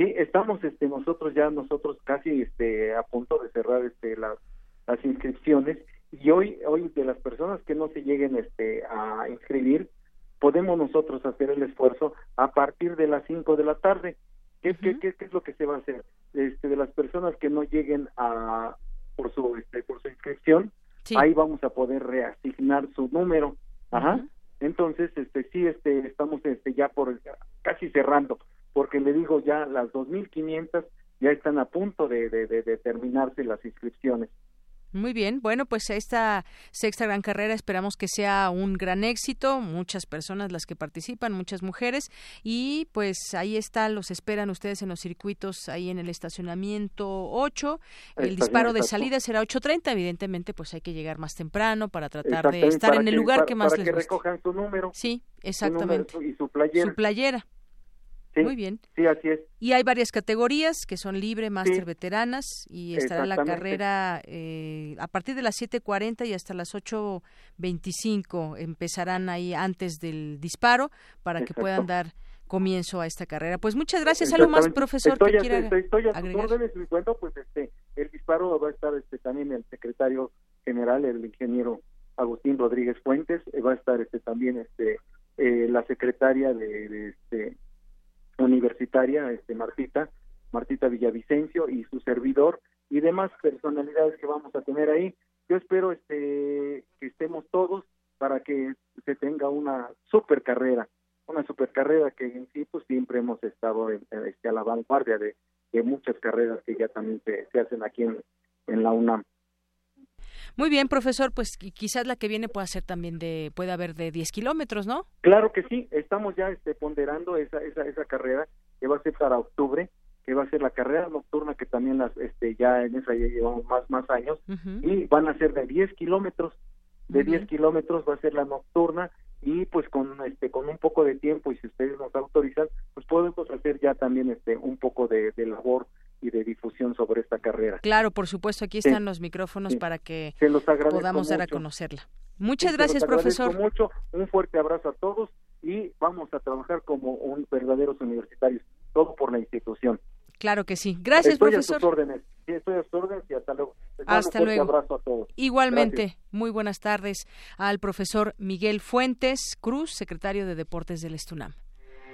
Sí, estamos este nosotros ya nosotros casi este a punto de cerrar este las las inscripciones y hoy hoy de las personas que no se lleguen este a inscribir podemos nosotros hacer el esfuerzo a partir de las 5 de la tarde. ¿Qué, qué, qué, es lo que se va a hacer? Este de las personas que no lleguen a por su este, por su inscripción, ahí vamos a poder reasignar su número. Ajá. Entonces, este sí este estamos este ya por casi cerrando porque le digo ya las 2.500 ya están a punto de, de, de, terminarse las inscripciones. Muy bien, bueno, pues esta sexta gran carrera esperamos que sea un gran éxito, muchas personas las que participan, muchas mujeres, y pues ahí está, los esperan ustedes en los circuitos, ahí en el estacionamiento 8, el disparo de salida será 8.30, evidentemente pues hay que llegar más temprano para tratar de estar en el lugar que, más para les que guste. recojan su número. Sí, exactamente. y su playera. Su playera. Sí, Muy bien. Sí, así es. Y hay varias categorías que son libre, máster, veteranas y estará la carrera eh, a partir de las 7.40 y hasta las 8.25 empezarán ahí antes del disparo para que Exacto. puedan dar comienzo a esta carrera. Pues muchas gracias. ¿Algo más, profesor, estoy que a, quiera estoy, estoy a sus órdenes y bueno, pues este, el disparo va a estar este, también el secretario general, el ingeniero Agustín Rodríguez Fuentes, eh, va a estar este también este eh, la secretaria de, de, este universitaria, este Martita, Martita Villavicencio y su servidor y demás personalidades que vamos a tener ahí. Yo espero este que estemos todos para que se tenga una super carrera, una super carrera que en sí pues siempre hemos estado en, este, a la vanguardia de, muchas carreras que ya también se, hacen aquí en la UNAM. Muy bien, profesor, pues qui- quizás la que viene pueda ser también de, puede haber de 10 kilómetros, ¿no? Claro que sí, estamos ya este, ponderando esa, esa, esa carrera que va a ser para octubre, que va a ser la carrera nocturna que también las, este, ya en esa ya llevamos más, más años y van a ser de 10 kilómetros, de Muy 10 bien. kilómetros va a ser la nocturna y pues con este con un poco de tiempo y si ustedes nos autorizan pues podemos hacer ya también este un poco de, de labor y de difusión sobre esta carrera. Claro, por supuesto, aquí Sí. están los micrófonos Sí. para que podamos dar a conocerla. Muchas Sí, gracias, profesor. mucho, un fuerte abrazo a todos y vamos a trabajar como un verdaderos universitarios, todo por la institución. Claro que sí. Gracias, estoy profesor. a sus órdenes. Sí, estoy a sus órdenes y hasta luego. Les Hasta un luego. abrazo a todos. Igualmente, Gracias. muy buenas tardes al profesor Miguel Fuentes Cruz, secretario de Deportes del Estunam.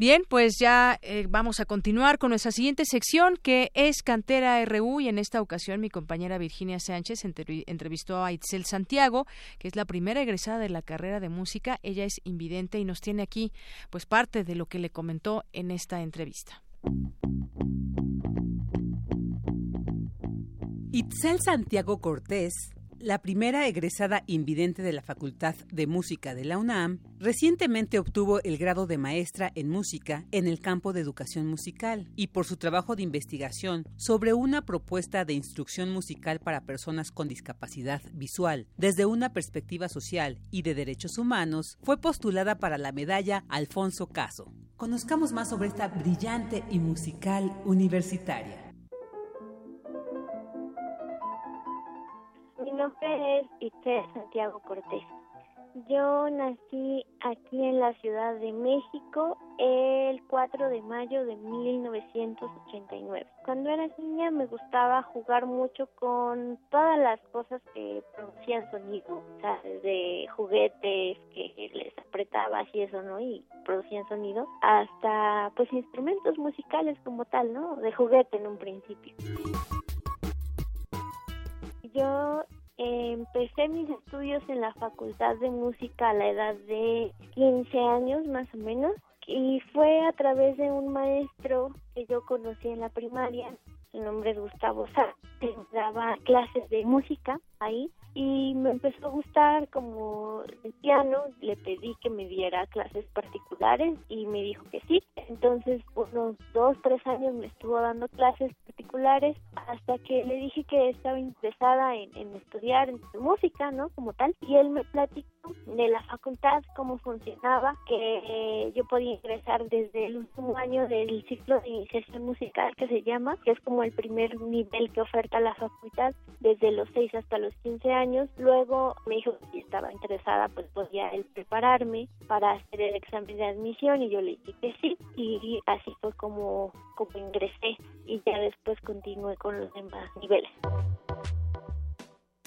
Bien, pues ya eh, vamos a continuar con nuestra siguiente sección que es Cantera RU y en esta ocasión mi compañera Virginia Sánchez entrevi- entrevistó a Itzel Santiago, que es la primera egresada de la carrera de música. Ella es invidente y nos tiene aquí pues parte de lo que le comentó en esta entrevista. Itzel Santiago Cortés la primera egresada invidente de la Facultad de Música de la UNAM, recientemente obtuvo el grado de maestra en música en el campo de educación musical y por su trabajo de investigación sobre una propuesta de instrucción musical para personas con discapacidad visual desde una perspectiva social y de derechos humanos, fue postulada para la medalla Alfonso Caso. Conozcamos más sobre esta brillante y musical universitaria. Mi nombre es Itzel Santiago Cortés. Yo nací aquí en la Ciudad de México el 4 de mayo de 1989. Cuando era niña me gustaba jugar mucho con todas las cosas que producían sonido, o sea, desde juguetes que les apretabas y eso, ¿no? Y producían sonido, hasta pues instrumentos musicales como tal, ¿no? De juguete en un principio. Yo empecé mis estudios en la Facultad de Música a la edad de 15 años más o menos y fue a través de un maestro que yo conocí en la primaria, su nombre es Gustavo Sá, que daba clases de música ahí y me empezó a gustar como el piano, le pedí que me diera clases particulares y me dijo que sí. Entonces unos dos, tres años me estuvo dando clases particulares hasta que le dije que estaba interesada en, estudiar música, ¿no? Como tal. Y él me platicó de la facultad, cómo funcionaba, que yo podía ingresar desde el último año del ciclo de iniciación musical que se llama, que es como el primer nivel que oferta la facultad, desde los 6 hasta los 15 años. Luego me dijo que si estaba interesada, pues podía él prepararme para hacer el examen de admisión y yo le dije que sí y así fue como, como ingresé y ya después continué con los demás niveles.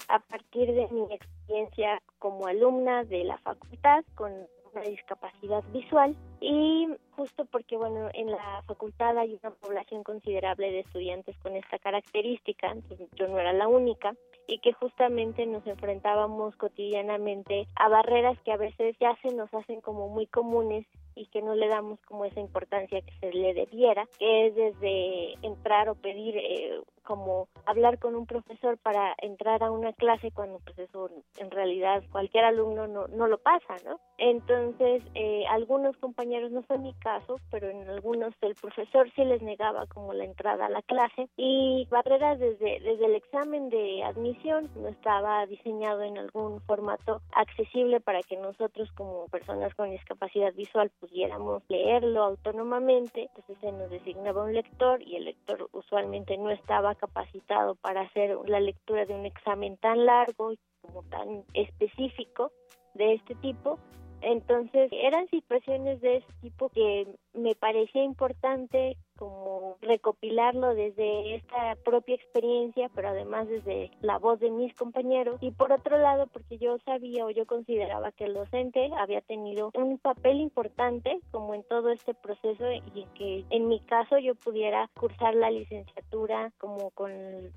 A partir de mi experiencia como alumna de la facultad con una discapacidad visual y justo porque bueno en la facultad hay una población considerable de estudiantes con esta característica entonces yo no era la única y que justamente nos enfrentábamos cotidianamente a barreras que a veces ya se nos hacen como muy comunes y que no le damos como esa importancia que se le debiera, que es desde entrar o pedir eh, como hablar con un profesor para entrar a una clase cuando pues eso en realidad cualquier alumno no, no lo pasa, ¿no? Entonces, eh, algunos compañeros, no fue mi caso, pero en algunos el profesor sí les negaba como la entrada a la clase y barreras desde, desde el examen de admisión no estaba diseñado en algún formato accesible para que nosotros como personas con discapacidad visual pudiéramos leerlo autónomamente, entonces se nos designaba un lector y el lector usualmente no estaba capacitado para hacer la lectura de un examen tan largo como tan específico de este tipo. Entonces eran situaciones de ese tipo que me parecía importante como recopilarlo desde esta propia experiencia, pero además desde la voz de mis compañeros. Y por otro lado, porque yo sabía o yo consideraba que el docente había tenido un papel importante como en todo este proceso y que en mi caso yo pudiera cursar la licenciatura como con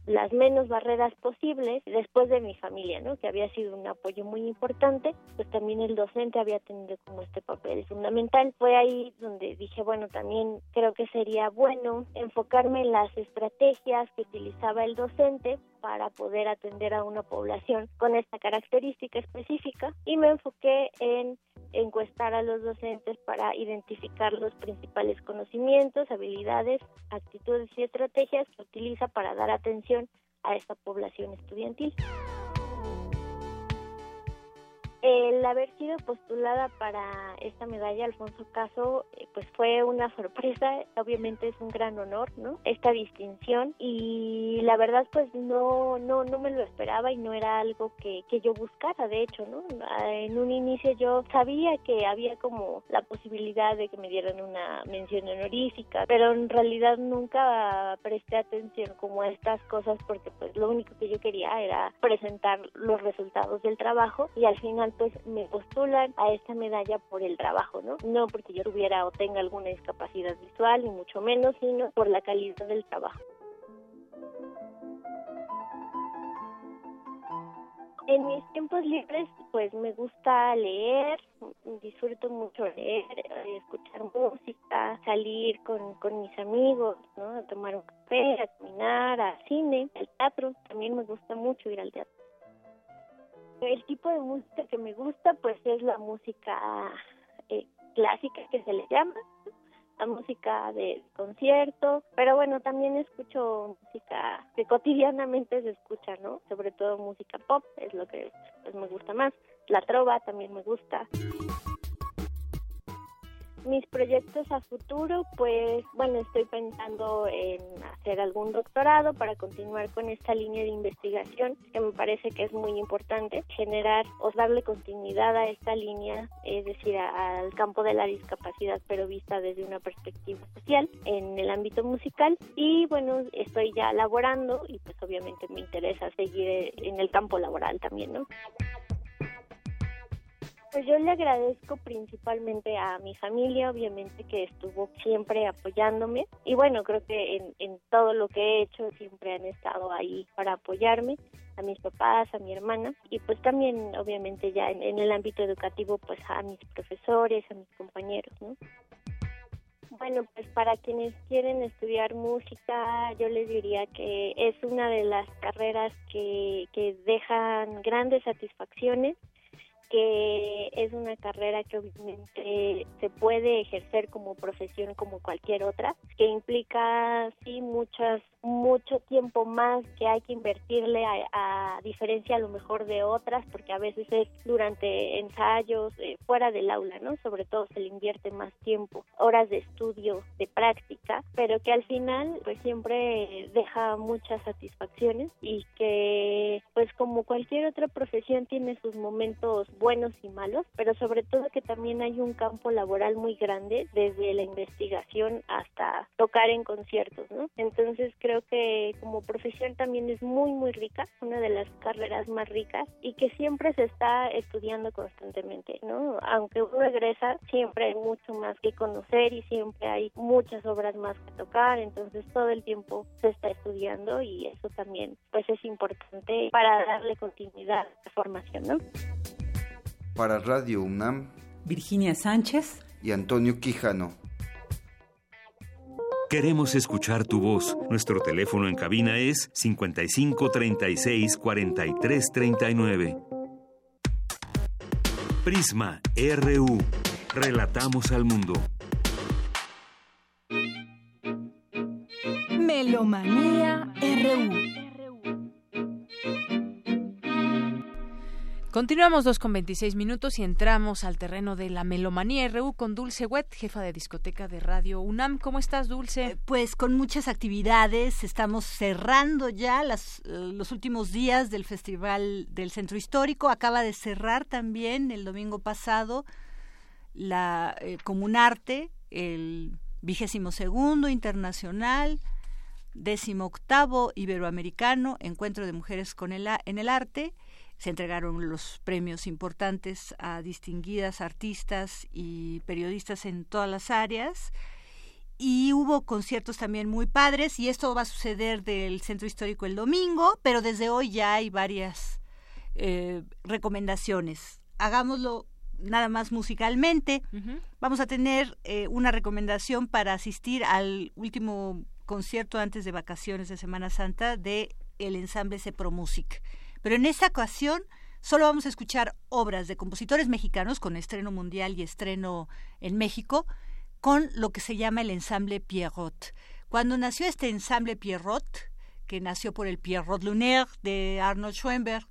las menos barreras posibles después de mi familia, ¿no? Que había sido un apoyo muy importante, pues también el docente había tenido como este papel fundamental. Fue ahí donde dije, bueno, también creo que sería bueno enfocarme en las estrategias que utilizaba el docente para poder atender a una población con esta característica específica y me enfoqué en encuestar a los docentes para identificar los principales conocimientos, habilidades, actitudes y estrategias que utiliza para dar atención a esta población estudiantil. El haber sido postulada para esta medalla, Alfonso Caso, eh, pues fue una sorpresa, obviamente es un gran honor, ¿no? Esta distinción y la verdad pues no no no me lo esperaba y no era algo que, que yo buscara, de hecho, ¿no? En un inicio yo sabía que había como la posibilidad de que me dieran una mención honorífica, pero en realidad nunca presté atención como a estas cosas porque pues lo único que yo quería era presentar los resultados del trabajo y al final pues me postulan a esta medalla por el trabajo, ¿no? No porque yo tuviera o tenga alguna discapacidad visual, ni mucho menos, sino por la calidad del trabajo. En mis tiempos libres, pues me gusta leer, disfruto mucho leer, escuchar música, salir con, con mis amigos, ¿no? A tomar un café, a caminar, al cine, al teatro. También me gusta mucho ir al teatro. El tipo de música que me gusta pues es la música eh, clásica que se le llama, la música de concierto, pero bueno, también escucho música que cotidianamente se escucha, ¿no? Sobre todo música pop, es lo que pues, me gusta más. La trova también me gusta. Mis proyectos a futuro, pues bueno, estoy pensando en hacer algún doctorado para continuar con esta línea de investigación que me parece que es muy importante, generar o darle continuidad a esta línea, es decir, al campo de la discapacidad, pero vista desde una perspectiva social en el ámbito musical. Y bueno, estoy ya laborando y pues obviamente me interesa seguir en el campo laboral también, ¿no? Pues yo le agradezco principalmente a mi familia, obviamente que estuvo siempre apoyándome. Y bueno, creo que en, todo lo que he hecho siempre han estado ahí para apoyarme, a mis papás, a mi hermana. Y pues también obviamente ya en, en el ámbito educativo pues a mis profesores, a mis compañeros, ¿no? Bueno, pues para quienes quieren estudiar música, yo les diría que es una de las carreras que, que dejan grandes satisfacciones que es una carrera que obviamente se puede ejercer como profesión como cualquier otra, que implica sí muchas mucho tiempo más que hay que invertirle a, diferencia a lo mejor de otras porque a veces es durante ensayos eh, fuera del aula, ¿no? Sobre todo se le invierte más tiempo, horas de estudio, de práctica, pero que al final pues siempre deja muchas satisfacciones y que pues como cualquier otra profesión tiene sus momentos buenos y malos, pero sobre todo que también hay un campo laboral muy grande desde la investigación hasta tocar en conciertos, ¿no? Entonces creo que como profesión también es muy muy rica, una de las carreras más ricas y que siempre se está estudiando constantemente, ¿no? Aunque uno egresa, siempre hay mucho más que conocer y siempre hay muchas obras más que tocar, entonces todo el tiempo se está estudiando y eso también pues es importante para darle continuidad a la formación, ¿no? Para Radio UNAM, Virginia Sánchez y Antonio Quijano. Queremos escuchar tu voz. Nuestro teléfono en cabina es 55 36 43 39. Prisma RU. Relatamos al mundo. Melomanía RU. Continuamos dos con 26 minutos y entramos al terreno de la melomanía RU con Dulce Wet, jefa de discoteca de Radio UNAM. ¿Cómo estás, Dulce? Eh, pues con muchas actividades. Estamos cerrando ya eh, los últimos días del Festival del Centro Histórico. Acaba de cerrar también el domingo pasado la eh, Comunarte, el vigésimo segundo internacional, décimo octavo iberoamericano, encuentro de mujeres con el, en el arte se entregaron los premios importantes a distinguidas artistas y periodistas en todas las áreas. Y hubo conciertos también muy padres y esto va a suceder del Centro Histórico el domingo, pero desde hoy ya hay varias eh, recomendaciones. Hagámoslo nada más musicalmente. Vamos a tener eh, una recomendación para asistir al último concierto antes de vacaciones de Semana Santa de el ensamble Cepro Music. Pero en esta ocasión solo vamos a escuchar obras de compositores mexicanos con estreno mundial y estreno en México con lo que se llama el ensamble Pierrot. Cuando nació este ensamble Pierrot, que nació por el Pierrot Lunaire de Arnold Schoenberg,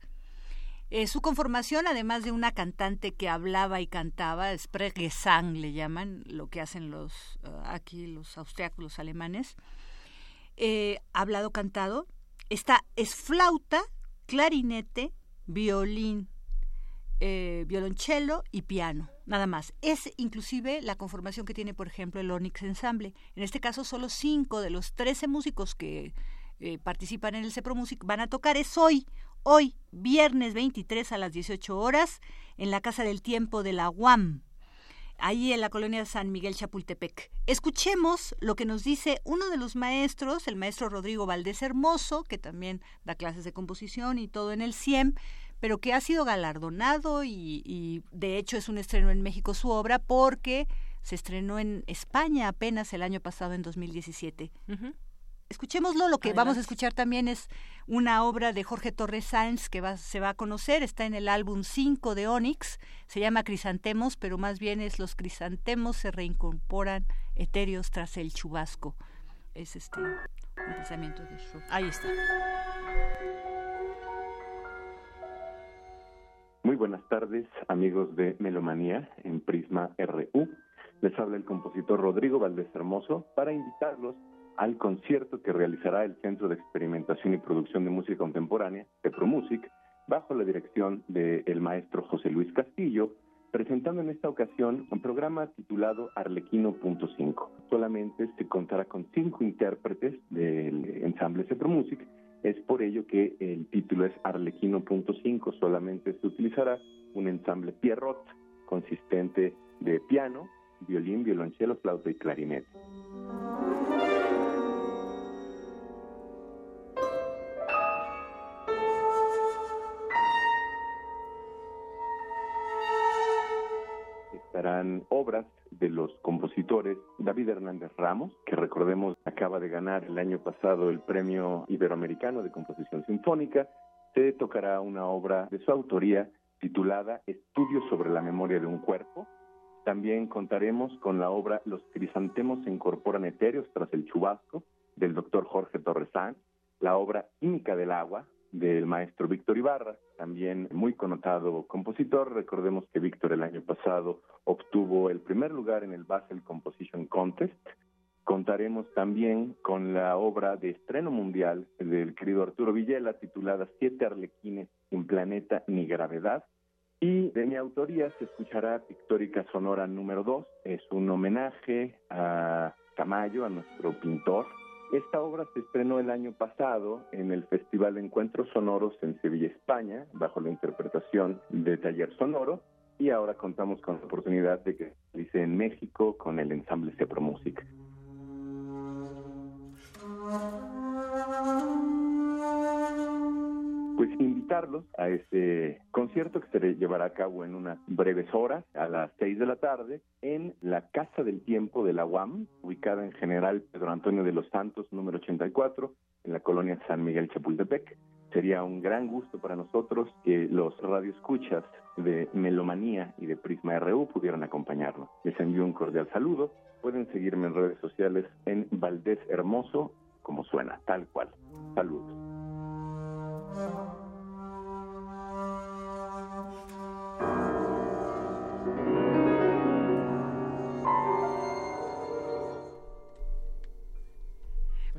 eh, su conformación, además de una cantante que hablaba y cantaba, Sprechgesang le llaman, lo que hacen los eh, aquí los austriacos, los alemanes, eh, hablado cantado, esta es flauta, clarinete, violín, eh, violonchelo y piano, nada más. Es inclusive la conformación que tiene, por ejemplo, el Onyx Ensemble. En este caso, solo cinco de los trece músicos que eh, participan en el Cepro Music van a tocar. Es hoy, hoy, viernes 23 a las 18 horas, en la Casa del Tiempo de la UAM, ahí en la colonia San Miguel Chapultepec. Escuchemos lo que nos dice uno de los maestros, el maestro Rodrigo Valdés Hermoso, que también da clases de composición y todo en el CIEM, pero que ha sido galardonado y, de hecho es un estreno en México su obra porque se estrenó en España apenas el año pasado en 2017. Escuchémoslo. Lo que vamos a escuchar también es una obra de Jorge Torres Sáenz que se va a conocer, está en el álbum 5 de Onyx, se llama Crisantemos, pero más bien es los crisantemos se reincorporan etéreos tras el chubasco. Es este un pensamiento de Shaw. Ahí está. Muy buenas tardes, amigos de Melomanía en Prisma RU. Les habla el compositor Rodrigo Valdés Hermoso para invitarlos al concierto que realizará el Centro de Experimentación y Producción de Música Contemporánea, Pepromusic, bajo la dirección del maestro José Luis Castillo, presentando en esta ocasión un programa titulado Arlequino.5. Solamente se contará con cinco intérpretes del ensamble Pepromusic. Es por ello que el título es Arlequino.5. Solamente se utilizará un ensamble Pierrot consistente de piano, violín, violonchelo, flauta y clarinete. Obras de los compositores David Hernández Ramos, que recordemos acaba de ganar el año pasado el Premio Iberoamericano de Composición Sinfónica. Se tocará una obra de su autoría titulada Estudios sobre la memoria de un cuerpo. También contaremos con la obra Los crisantemos se incorporan etéreos tras el chubasco del doctor Jorge Torresán, la obra Química del agua del maestro Víctor Ibarra, también muy connotado compositor. Recordemos que Víctor el año pasado obtuvo el primer lugar en el Basel Composition Contest. Contaremos también con la obra de estreno mundial del querido Arturo Villela titulada Siete Arlequines sin planeta ni gravedad. Y de mi autoría se escuchará Pictórica Sonora número 2. Es un homenaje a Tamayo, a nuestro pintor, esta obra se estrenó el año pasado en el Festival de Encuentros Sonoros en Sevilla, España, bajo la interpretación de Taller Sonoro, y ahora contamos con la oportunidad de que se realice en México con el ensamble Cepro Music. Invitarlos a este concierto que se llevará a cabo en unas breves horas, a las seis de la tarde, en la Casa del Tiempo de la UAM, ubicada en General Pedro Antonio de los Santos, número 84, en la colonia San Miguel Chapultepec. Sería un gran gusto para nosotros que los radioescuchas de Melomanía y de Prisma RU pudieran acompañarnos. Les envío un cordial saludo. Pueden seguirme en redes sociales en Valdés Hermoso, como suena, tal cual. Saludos.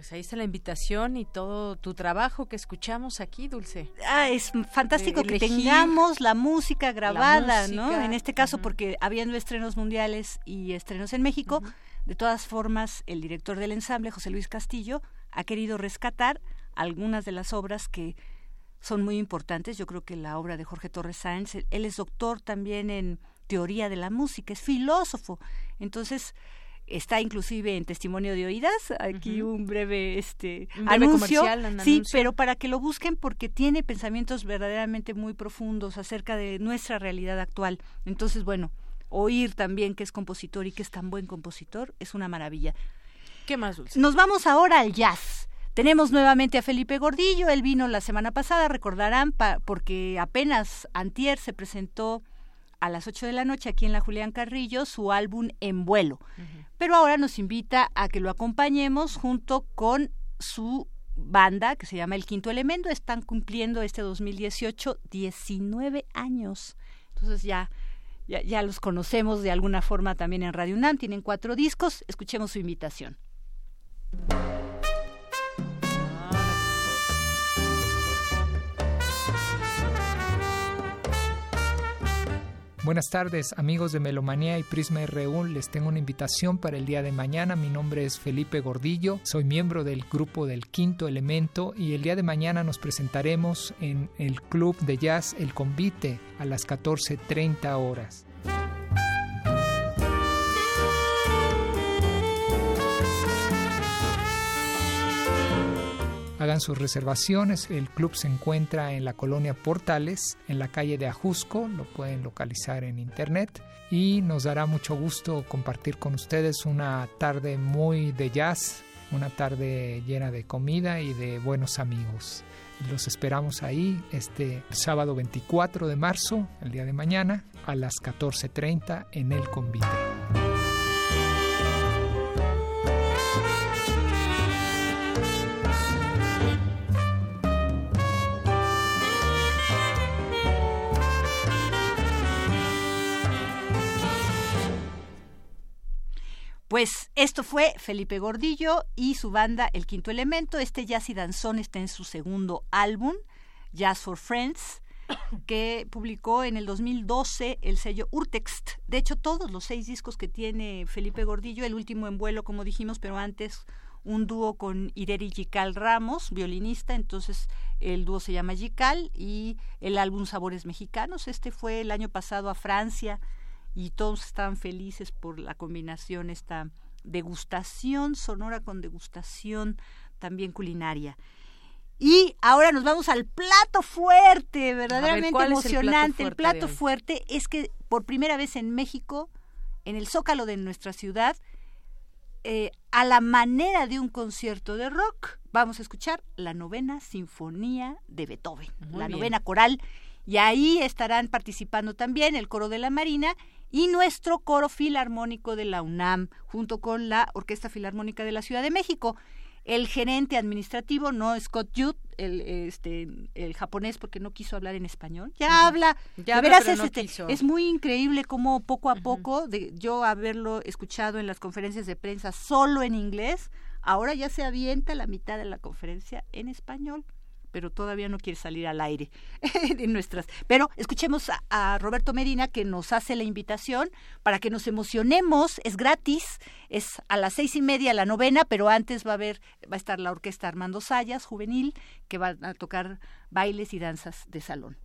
Pues ahí está la invitación y todo tu trabajo que escuchamos aquí, Dulce. Ah, es fantástico que tengamos la música grabada, ¿no? En este caso, porque habiendo estrenos mundiales y estrenos en México, de todas formas, el director del ensamble, José Luis Castillo, ha querido rescatar algunas de las obras que son muy importantes. Yo creo que la obra de Jorge Torres Sáenz, él es doctor también en teoría de la música, es filósofo. Entonces, está inclusive en testimonio de oídas aquí un breve este anuncio. sí pero para que lo busquen porque tiene pensamientos verdaderamente muy profundos acerca de nuestra realidad actual. Entonces bueno oír también que es compositor y que es tan buen compositor es una maravilla. Qué más Dulce? nos vamos ahora al jazz. Tenemos nuevamente a Felipe Gordillo, él vino la semana pasada, recordarán, porque apenas antier se presentó a las 8 de la noche aquí en la Julián Carrillo su álbum En vuelo. Pero ahora nos invita a que lo acompañemos junto con su banda que se llama El Quinto Elemento. Están cumpliendo este 2018 19 años. Entonces ya, ya, ya los conocemos de alguna forma también en Radio UNAM. Tienen cuatro discos. Escuchemos su invitación. Buenas tardes, amigos de Melomanía y Prisma RU. Les tengo una invitación para el día de mañana. Mi nombre es Felipe Gordillo, soy miembro del grupo del Quinto Elemento y el día de mañana nos presentaremos en el Club de Jazz El Convite a las 14:30 horas. Hagan sus reservaciones. El club se encuentra en la colonia Portales, en la calle de Ajusco. Lo pueden localizar en internet. Y nos dará mucho gusto compartir con ustedes una tarde muy de jazz una tarde llena de comida y de buenos amigos. Los esperamos ahí este sábado 24 de marzo, el día de mañana, a las 14.30 en el convite. Pues esto fue Felipe Gordillo y su banda El Quinto Elemento. Este jazz y danzón está en su segundo álbum, Jazz for Friends, que publicó en el 2012 el sello Urtext. De hecho, todos los seis discos que tiene Felipe Gordillo, el último en vuelo, como dijimos, pero antes un dúo con Ireri Gical Ramos, violinista, entonces el dúo se llama Gical y el álbum Sabores Mexicanos. Este fue el año pasado a Francia y todos estaban felices por la combinación, esta degustación sonora con degustación también culinaria. Y ahora nos vamos al plato fuerte, verdaderamente emocionante. el plato, fuerte, es que por primera vez en México, en el zócalo de nuestra ciudad, eh, a la manera de un concierto de rock, vamos a escuchar la novena sinfonía de Beethoven, la novena coral. Y ahí estarán participando también el coro de la Marina y nuestro coro filarmónico de la UNAM, junto con la Orquesta Filarmónica de la Ciudad de México. El gerente administrativo, no Scott Judd, el, este, el japonés, porque no quiso hablar en español, ya habla. Ya de es, este, es muy increíble cómo poco a poco, de yo haberlo escuchado en las conferencias de prensa solo en inglés, ahora ya se avienta la mitad de la conferencia en español pero todavía no quiere salir al aire de nuestras. Pero escuchemos a, Roberto Medina que nos hace la invitación para que nos emocionemos. Es gratis, es a las seis y media la novena, pero antes va a haber, va a estar la orquesta Armando Sayas, juvenil, que va a tocar bailes y danzas de salón.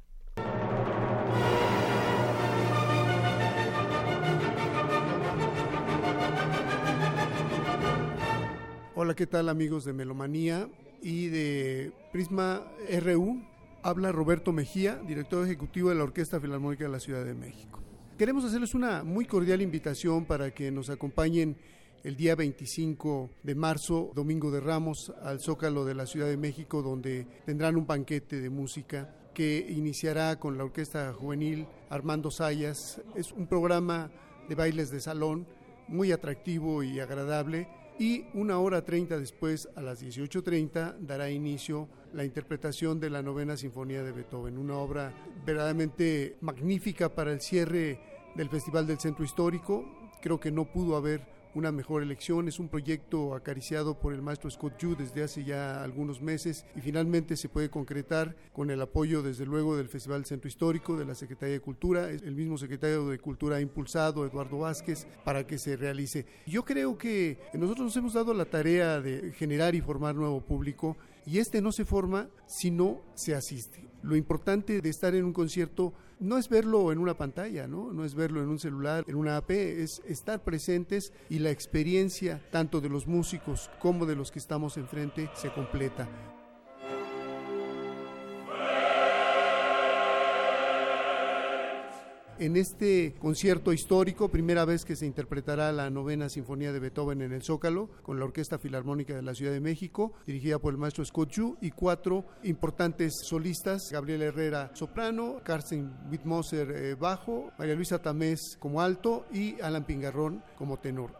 Hola, ¿qué tal amigos de Melomanía? Y de Prisma RU habla Roberto Mejía, director ejecutivo de la Orquesta Filarmónica de la Ciudad de México. Queremos hacerles una muy cordial invitación para que nos acompañen el día 25 de marzo, Domingo de Ramos, al Zócalo de la Ciudad de México, donde tendrán un banquete de música que iniciará con la Orquesta Juvenil Armando Sayas. Es un programa de bailes de salón muy atractivo y agradable y una hora treinta después, a las 18.30, dará inicio la interpretación de la novena sinfonía de Beethoven, una obra verdaderamente magnífica para el cierre del Festival del Centro Histórico. Creo que no pudo haber una mejor elección. Es un proyecto acariciado por el maestro Scott Yu desde hace ya algunos meses y finalmente se puede concretar con el apoyo, desde luego, del Festival Centro Histórico, de la Secretaría de Cultura. El mismo secretario de Cultura ha impulsado, Eduardo Vázquez, para que se realice. Yo creo que nosotros nos hemos dado la tarea de generar y formar nuevo público y este no se forma si no se asiste. Lo importante de estar en un concierto no es verlo en una pantalla, ¿no? no es verlo en un celular, en una AP, es estar presentes y la experiencia tanto de los músicos como de los que estamos enfrente se completa. En este concierto histórico, primera vez que se interpretará la novena sinfonía de Beethoven en el Zócalo, con la Orquesta Filarmónica de la Ciudad de México, dirigida por el maestro Scott Yu, y cuatro importantes solistas, Gabriela Herrera soprano, Carsten Wittmoser eh, bajo, María Luisa Tamés como alto y Alan Pingarrón como tenor.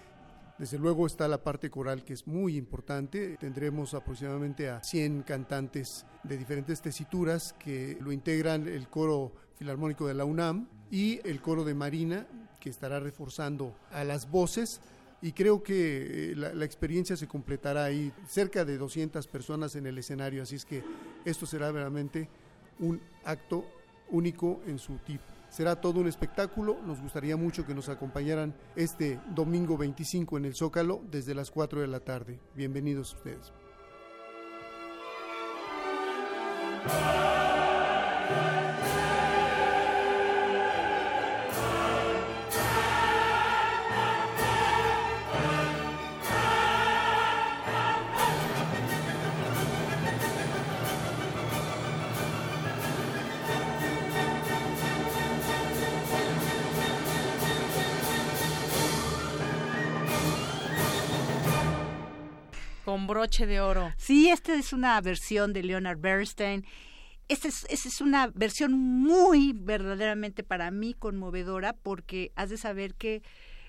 Desde luego está la parte coral que es muy importante. Tendremos aproximadamente a 100 cantantes de diferentes tesituras que lo integran el coro filarmónico de la UNAM y el coro de Marina que estará reforzando a las voces y creo que eh, la, experiencia se completará ahí, cerca de 200 personas en el escenario, así es que esto será realmente un acto único en su tipo. Será todo un espectáculo. Nos gustaría mucho que nos acompañaran este domingo 25 en el Zócalo desde las 4 de la tarde. Bienvenidos ustedes. Con broche de oro. Sí, esta es una versión de Leonard Bernstein. Esta es, una versión muy verdaderamente para mí conmovedora porque has de saber que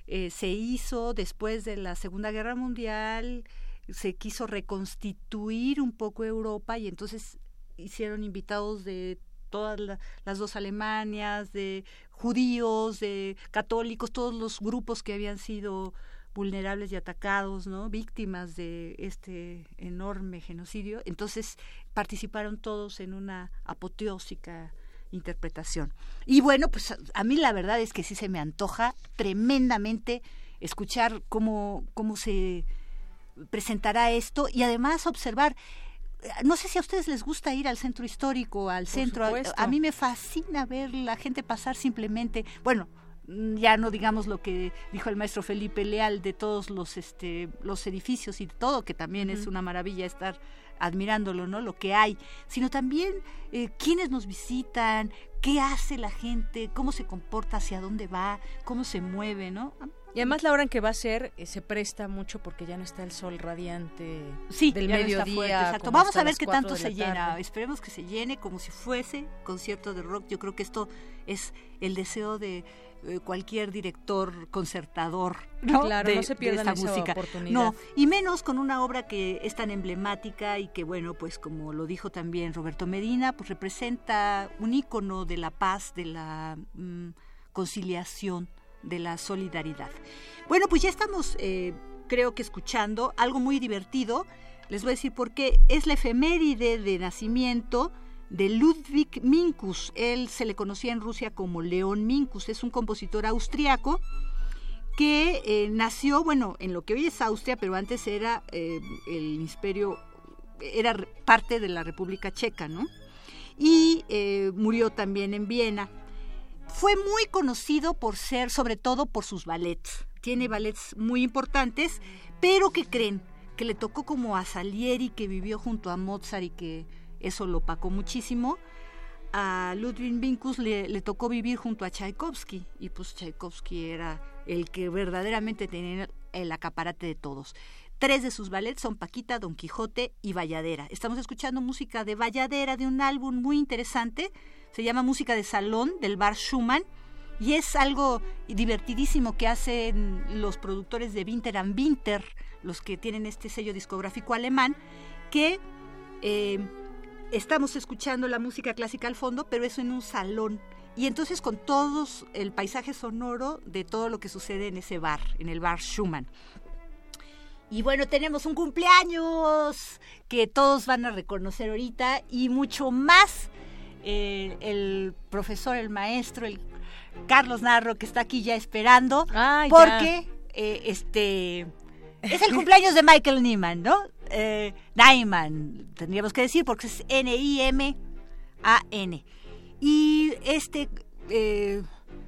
eh, se hizo después de la Segunda Guerra Mundial, se quiso reconstituir un poco Europa y entonces hicieron invitados de todas las dos Alemanias, de judíos, de católicos, todos los grupos que habían sido vulnerables y atacados, ¿no? Víctimas de este enorme genocidio. Entonces participaron todos en una apoteósica interpretación. Y bueno, pues a, mí la verdad es que sí se me antoja tremendamente escuchar cómo, cómo se presentará esto y además observar no sé si a ustedes les gusta ir al centro histórico, al centro. A, mí me fascina ver la gente pasar simplemente, bueno, ya no digamos lo que dijo el maestro Felipe Leal de todos los este los edificios y todo que también es una maravilla estar admirándolo, ¿no? Lo que hay, sino también eh, quiénes nos visitan, qué hace la gente, cómo se comporta, hacia dónde va, cómo se mueve, ¿no? Y además la hora en que va a ser eh, se presta mucho porque ya no está el sol radiante sí, del mediodía. exacto. Vamos a ver qué tanto se llena. Esperemos que se llene como si fuese concierto de rock. Yo creo que esto es el deseo de eh, cualquier director concertador, ¿no? Claro, de, no se pierdan esta música. oportunidad. No, y menos con una obra que es tan emblemática y que bueno, pues como lo dijo también Roberto Medina, pues representa un ícono de la paz, de la mm, conciliación, de la solidaridad. Bueno, pues ya estamos, eh, creo que escuchando algo muy divertido. Les voy a decir por qué. Es la efeméride de nacimiento de Ludwig Minkus. Él se le conocía en Rusia como León Minkus. Es un compositor austriaco que eh, nació, bueno, en lo que hoy es Austria, pero antes era eh, el imperio, era parte de la República Checa, ¿no? Y eh, murió también en Viena. Fue muy conocido por ser, sobre todo por sus ballets. Tiene ballets muy importantes, pero ¿qué creen? Que le tocó como a Salieri, que vivió junto a Mozart y que eso lo opacó muchísimo. A Ludwig Vinkus le, tocó vivir junto a Tchaikovsky y pues Tchaikovsky era el que verdaderamente tenía el acaparate de todos. Tres de sus ballets son Paquita, Don Quijote y Valladera. Estamos escuchando música de Valladera de un álbum muy interesante. Se llama Música de Salón del Bar Schumann y es algo divertidísimo que hacen los productores de Winter and Winter, los que tienen este sello discográfico alemán, que eh, estamos escuchando la música clásica al fondo, pero eso en un salón. Y entonces con todos el paisaje sonoro de todo lo que sucede en ese bar, en el bar Schumann. Y bueno, tenemos un cumpleaños que todos van a reconocer ahorita y mucho más eh, el profesor, el maestro, el Carlos Narro que está aquí ya esperando, porque eh, este es el cumpleaños de Michael Nyman, ¿no? Eh, tendríamos que decir, porque es N-I-M-A-N. Y este, eh,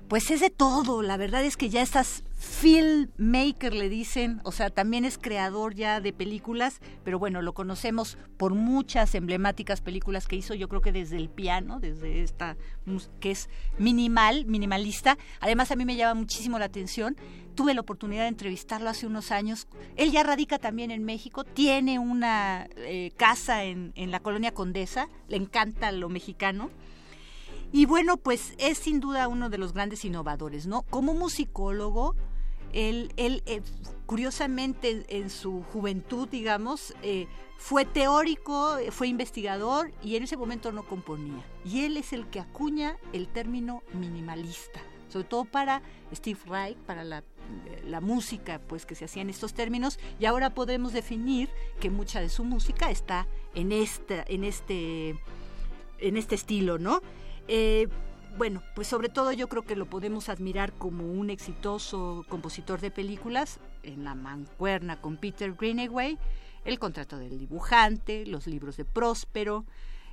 pues es de todo, la verdad es que ya estás filmmaker, le dicen, o sea, también es creador ya de películas, pero bueno, lo conocemos por muchas emblemáticas películas que hizo, yo creo que desde el piano, desde esta que es minimal, minimalista. Además, a mí me llama muchísimo la atención. Tuve la oportunidad de entrevistarlo hace unos años. Él ya radica también en México, tiene una eh, casa en, en la colonia Condesa, le encanta lo mexicano. Y bueno, pues es sin duda uno de los grandes innovadores, ¿no? Como musicólogo, él, él eh, curiosamente en su juventud, digamos, eh, fue teórico, fue investigador y en ese momento no componía. Y él es el que acuña el término minimalista, sobre todo para Steve Reich, para la, música pues que se hacía en estos términos y ahora podemos definir que mucha de su música está en, esta, en, este, en este estilo, ¿no? Eh, bueno, pues sobre todo yo creo que lo podemos admirar como un exitoso compositor de películas en la mancuerna con Peter Greenaway, El contrato del dibujante, Los libros de Próspero,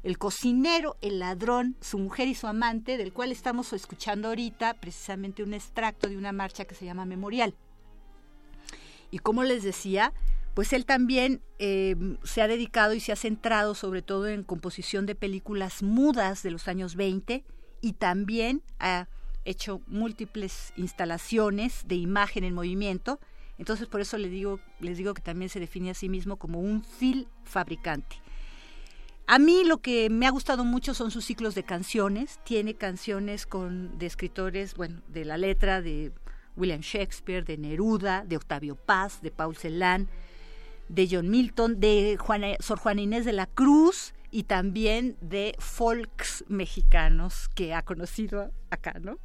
El cocinero, El ladrón, Su mujer y su amante, del cual estamos escuchando ahorita precisamente un extracto de una marcha que se llama Memorial. Y como les decía, pues él también eh, se ha dedicado y se ha centrado sobre todo en composición de películas mudas de los años 20, y también ha hecho múltiples instalaciones de imagen en movimiento. Entonces por eso les digo, les digo que también se define a sí mismo como un fil fabricante. A mí lo que me ha gustado mucho son sus ciclos de canciones. Tiene canciones con, de escritores, bueno, de la letra de William Shakespeare, de Neruda, de Octavio Paz, de Paul Celan, de John Milton, de Sor Juana Inés de la Cruz y también de folks mexicanos que ha conocido acá, ¿no?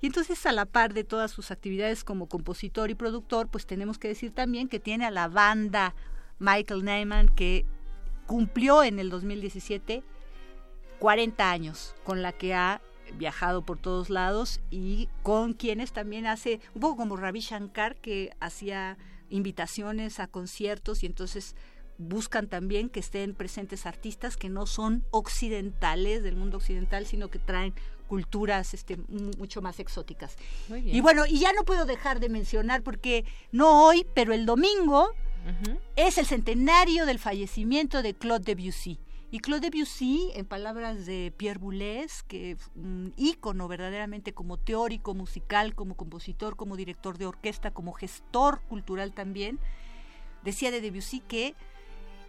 Y entonces a la par de todas sus actividades como compositor y productor, pues tenemos que decir también que tiene a la banda Michael Nyman que cumplió en el 2017 40 años, con la que ha viajado por todos lados y con quienes también hace, un poco como Ravi Shankar, que hacía invitaciones a conciertos y entonces buscan también que estén presentes artistas que no son occidentales del mundo occidental, sino que traen culturas este, mucho más exóticas. Y bueno, y ya no puedo dejar de mencionar, porque no hoy, pero el domingo es el centenario del fallecimiento de Claude Debussy. Y Claude Debussy, en palabras de Pierre Boulez, que un ícono verdaderamente como teórico musical, como compositor, como director de orquesta, como gestor cultural también, decía de Debussy que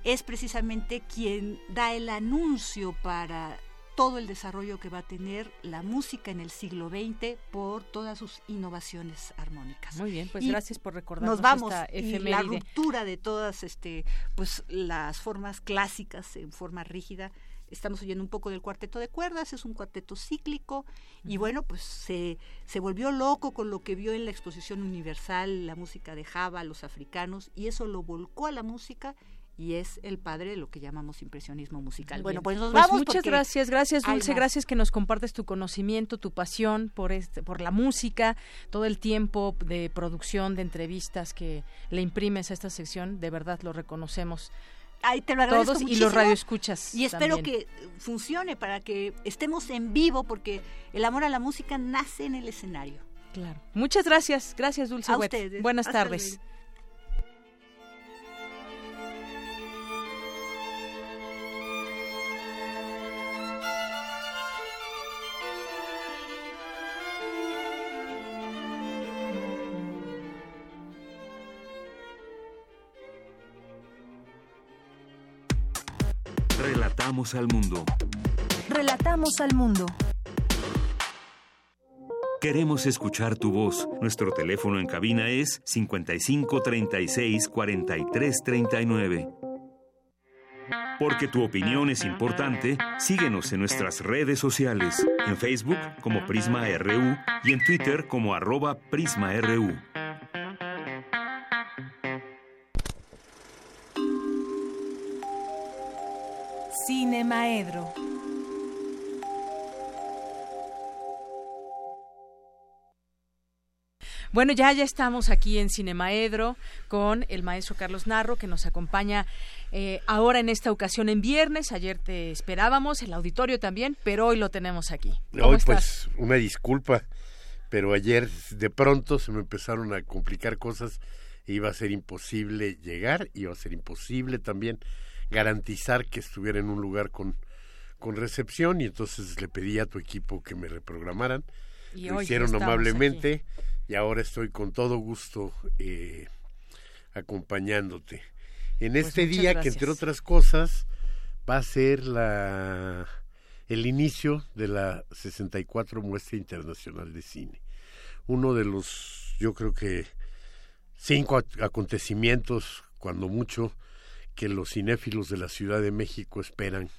es precisamente quien da el anuncio para todo el desarrollo que va a tener la música en el siglo XX por todas sus innovaciones armónicas. Muy bien, pues gracias por recordarnos nos vamos, esta y la ruptura de todas este pues las formas clásicas en forma rígida. Estamos oyendo un poco del cuarteto de cuerdas, es un cuarteto cíclico y bueno, pues se, se volvió loco con lo que vio en la exposición universal, la música de Java, los africanos, y eso lo volcó a la música y es el padre de lo que llamamos impresionismo musical. bueno, pues nos pues vamos. Muchas gracias, gracias Dulce, gracias que nos compartes tu conocimiento, tu pasión por este, por la música, todo el tiempo de producción, de entrevistas que le imprimes a esta sección, de verdad lo reconocemos. Ahí te lo todos y los radioescuchas. Y espero que funcione para que estemos en vivo porque el amor a la música nace en el escenario. Claro. Muchas gracias, gracias Dulce. A ustedes. Buenas tardes. Relatamos al mundo. Relatamos al mundo. Queremos escuchar tu voz. Nuestro teléfono en cabina es 55 36 43 39. Porque tu opinión es importante, síguenos en nuestras redes sociales, en Facebook como Prisma RU y en Twitter como arroba PrismaRU. Bueno, ya ya estamos aquí en Cinemaedro con el maestro Carlos Narro que nos acompaña eh, ahora en esta ocasión en viernes. Ayer te esperábamos, el auditorio también, pero hoy lo tenemos aquí. Hoy pues una disculpa, pero ayer de pronto se me empezaron a complicar cosas e iba a ser imposible llegar, iba a ser imposible también garantizar que estuviera en un lugar con, con recepción y entonces le pedí a tu equipo que me reprogramaran. Y Lo hicieron amablemente y ahora estoy con todo gusto eh, acompañándote. En pues este día que entre otras cosas va a ser la el inicio de la 64 Muestra Internacional de Cine. Uno de los, yo creo que cinco acontecimientos, cuando mucho, que los cinéfilos de la Ciudad de México esperan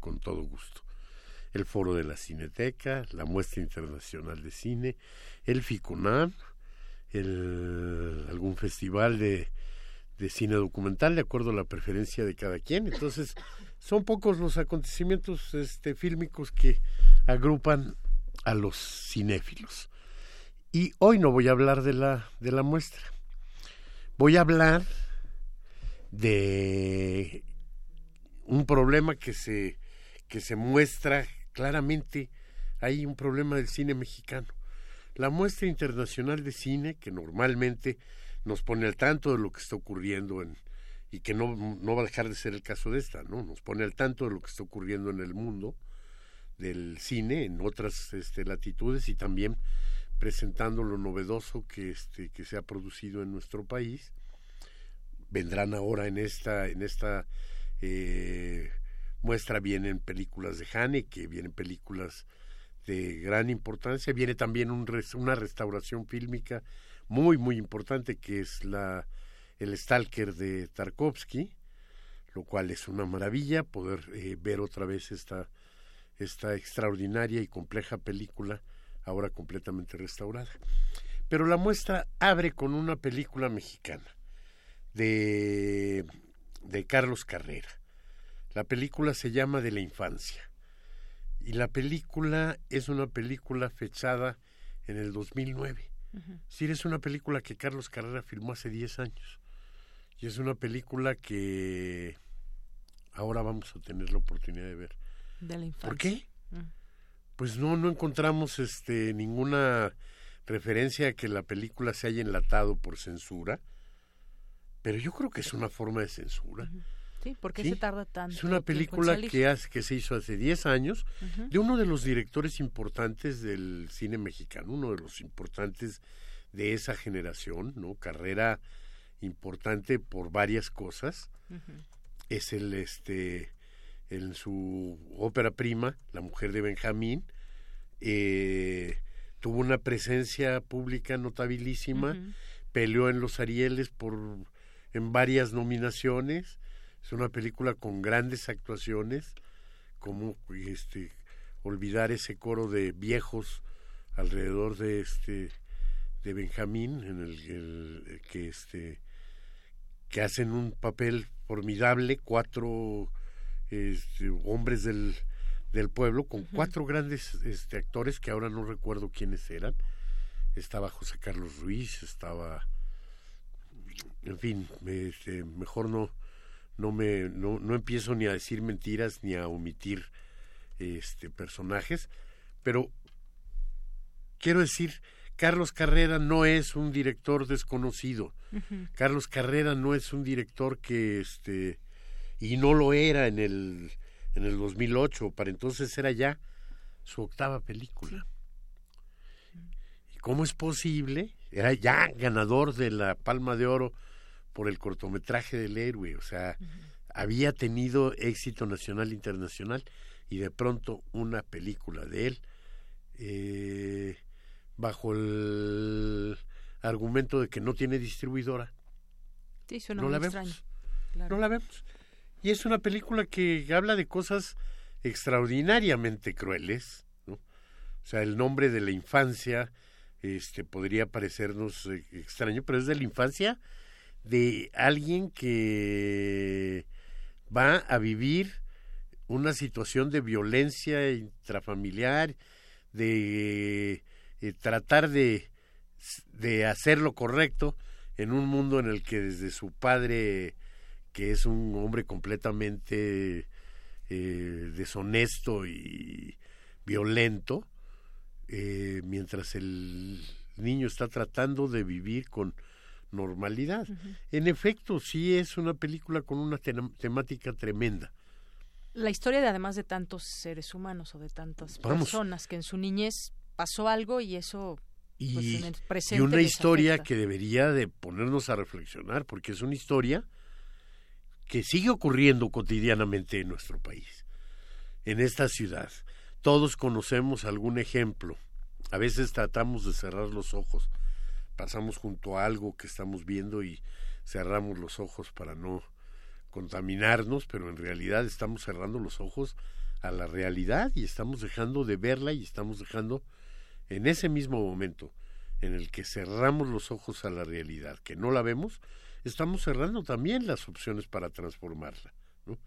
con todo gusto. El Foro de la Cineteca, la Muestra Internacional de Cine, el FICUNAM, algún festival de, de cine documental, de acuerdo a la preferencia de cada quien. Entonces, son pocos los acontecimientos este, fílmicos que agrupan a los cinéfilos. Y hoy no voy a hablar de la, de la muestra. Voy a hablar de un problema que se, que se muestra claramente. Hay un problema del cine mexicano. La muestra internacional de cine, que normalmente nos pone al tanto de lo que está ocurriendo en, y que no, no va a dejar de ser el caso de esta, ¿no? Nos pone al tanto de lo que está ocurriendo en el mundo del cine, en otras este, latitudes y también presentando lo novedoso que este que se ha producido en nuestro país vendrán ahora en esta en esta eh, muestra vienen películas de Haneke vienen películas de gran importancia viene también un una restauración fílmica muy muy importante que es la el Stalker de Tarkovsky lo cual es una maravilla poder eh, ver otra vez esta esta extraordinaria y compleja película ahora completamente restaurada. Pero la muestra abre con una película mexicana de, de Carlos Carrera. La película se llama De la Infancia. Y la película es una película fechada en el 2009. Es decir, es una película que Carlos Carrera filmó hace 10 años. Y es una película que ahora vamos a tener la oportunidad de ver. De la infancia. ¿Por qué? pues no, no encontramos este, ninguna referencia a que la película se haya enlatado por censura, pero yo creo que es una forma de censura. Sí, ¿por qué se tarda tanto? Es una película que, hace, que se hizo hace 10 años de uno de los directores importantes del cine mexicano, uno de los importantes de esa generación, ¿no? Carrera importante por varias cosas. Es el este en su ópera prima, La mujer de Benjamín, eh, tuvo una presencia pública notabilísima, peleó en los Arieles por en varias nominaciones, es una película con grandes actuaciones, como este olvidar ese coro de viejos alrededor de este de Benjamín en el, que este que hacen un papel formidable cuatro este, hombres del, del pueblo con cuatro grandes este, actores que ahora no recuerdo quiénes eran. Estaba José Carlos Ruiz, estaba, en fin, este, mejor no, no me, no, no empiezo ni a decir mentiras ni a omitir este personajes, pero quiero decir, Carlos Carrera no es un director desconocido. Carlos Carrera no es un director que este y no lo era en el, en el 2008, para entonces era ya su octava película. ¿Y cómo es posible? Era ya ganador de la Palma de Oro por el cortometraje del héroe, o sea, había tenido éxito nacional e internacional y de pronto una película de él eh, bajo el argumento de que no tiene distribuidora. no la vemos. No la vemos. Y es una película que habla de cosas extraordinariamente crueles, ¿no? O sea, el nombre de la infancia este podría parecernos eh, extraño, pero es de la infancia de alguien que va a vivir una situación de violencia intrafamiliar, de eh, tratar de, de hacer lo correcto en un mundo en el que desde su padre que es un hombre completamente eh, deshonesto y violento, eh, mientras el niño está tratando de vivir con normalidad. En efecto, sí es una película con una temática tremenda. La historia de además de tantos seres humanos o de tantas personas que en su niñez pasó algo y eso y, pues, y una historia que debería de ponernos a reflexionar porque es una historia que sigue ocurriendo cotidianamente en nuestro país, en esta ciudad. Todos conocemos algún ejemplo. A veces tratamos de cerrar los ojos. Pasamos junto a algo que estamos viendo y cerramos los ojos para no contaminarnos, pero en realidad estamos cerrando los ojos a la realidad y estamos dejando de verla y estamos dejando en ese mismo momento en el que cerramos los ojos a la realidad, que no la vemos, estamos cerrando también las opciones para transformarla. ¿no?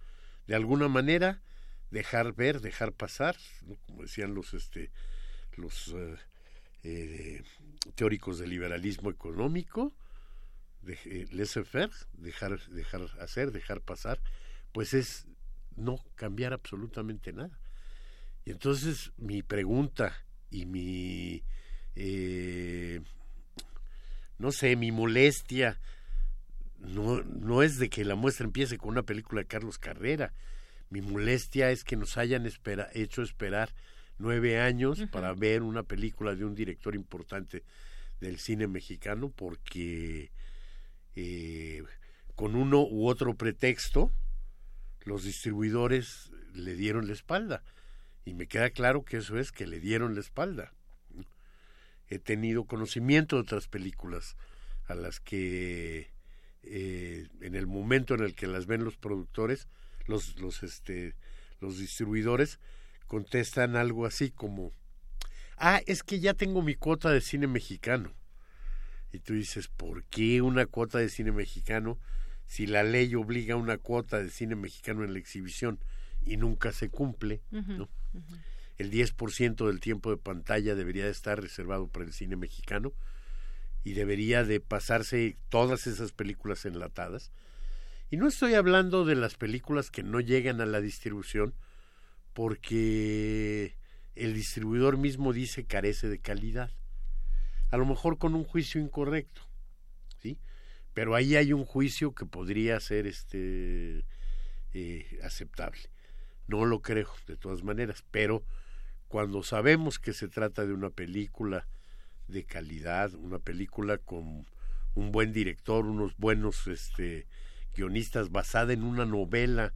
De alguna manera, dejar ver, dejar pasar, como decían los, este, los eh, eh, teóricos del liberalismo económico, de, eh, laissez-faire, dejar, dejar hacer, dejar pasar, pues es no cambiar absolutamente nada. Y entonces mi pregunta y mi, no sé, mi molestia no, no es de que la muestra empiece con una película de Carlos Carrera. Mi molestia es que nos hayan hecho esperar nueve años para ver una película de un director importante del cine mexicano porque eh, con uno u otro pretexto los distribuidores le dieron la espalda y me queda claro que eso es que le dieron la espalda. He tenido conocimiento de otras películas a las que eh, en el momento en el que las ven los productores, los, los, este, los distribuidores, contestan algo así como, ah, es que ya tengo mi cuota de cine mexicano. Y tú dices, ¿por qué una cuota de cine mexicano si la ley obliga a una cuota de cine mexicano en la exhibición y nunca se cumple? ¿no? El 10% del tiempo de pantalla debería estar reservado para el cine mexicano y debería de pasarse todas esas películas enlatadas. Y no estoy hablando de las películas que no llegan a la distribución porque el distribuidor mismo dice carece de calidad. A lo mejor con un juicio incorrecto, ¿sí? Pero ahí hay un juicio que podría ser este eh, aceptable. No lo creo, de todas maneras, pero cuando sabemos que se trata de una película de calidad, una película con un buen director, unos buenos este, guionistas basada en una novela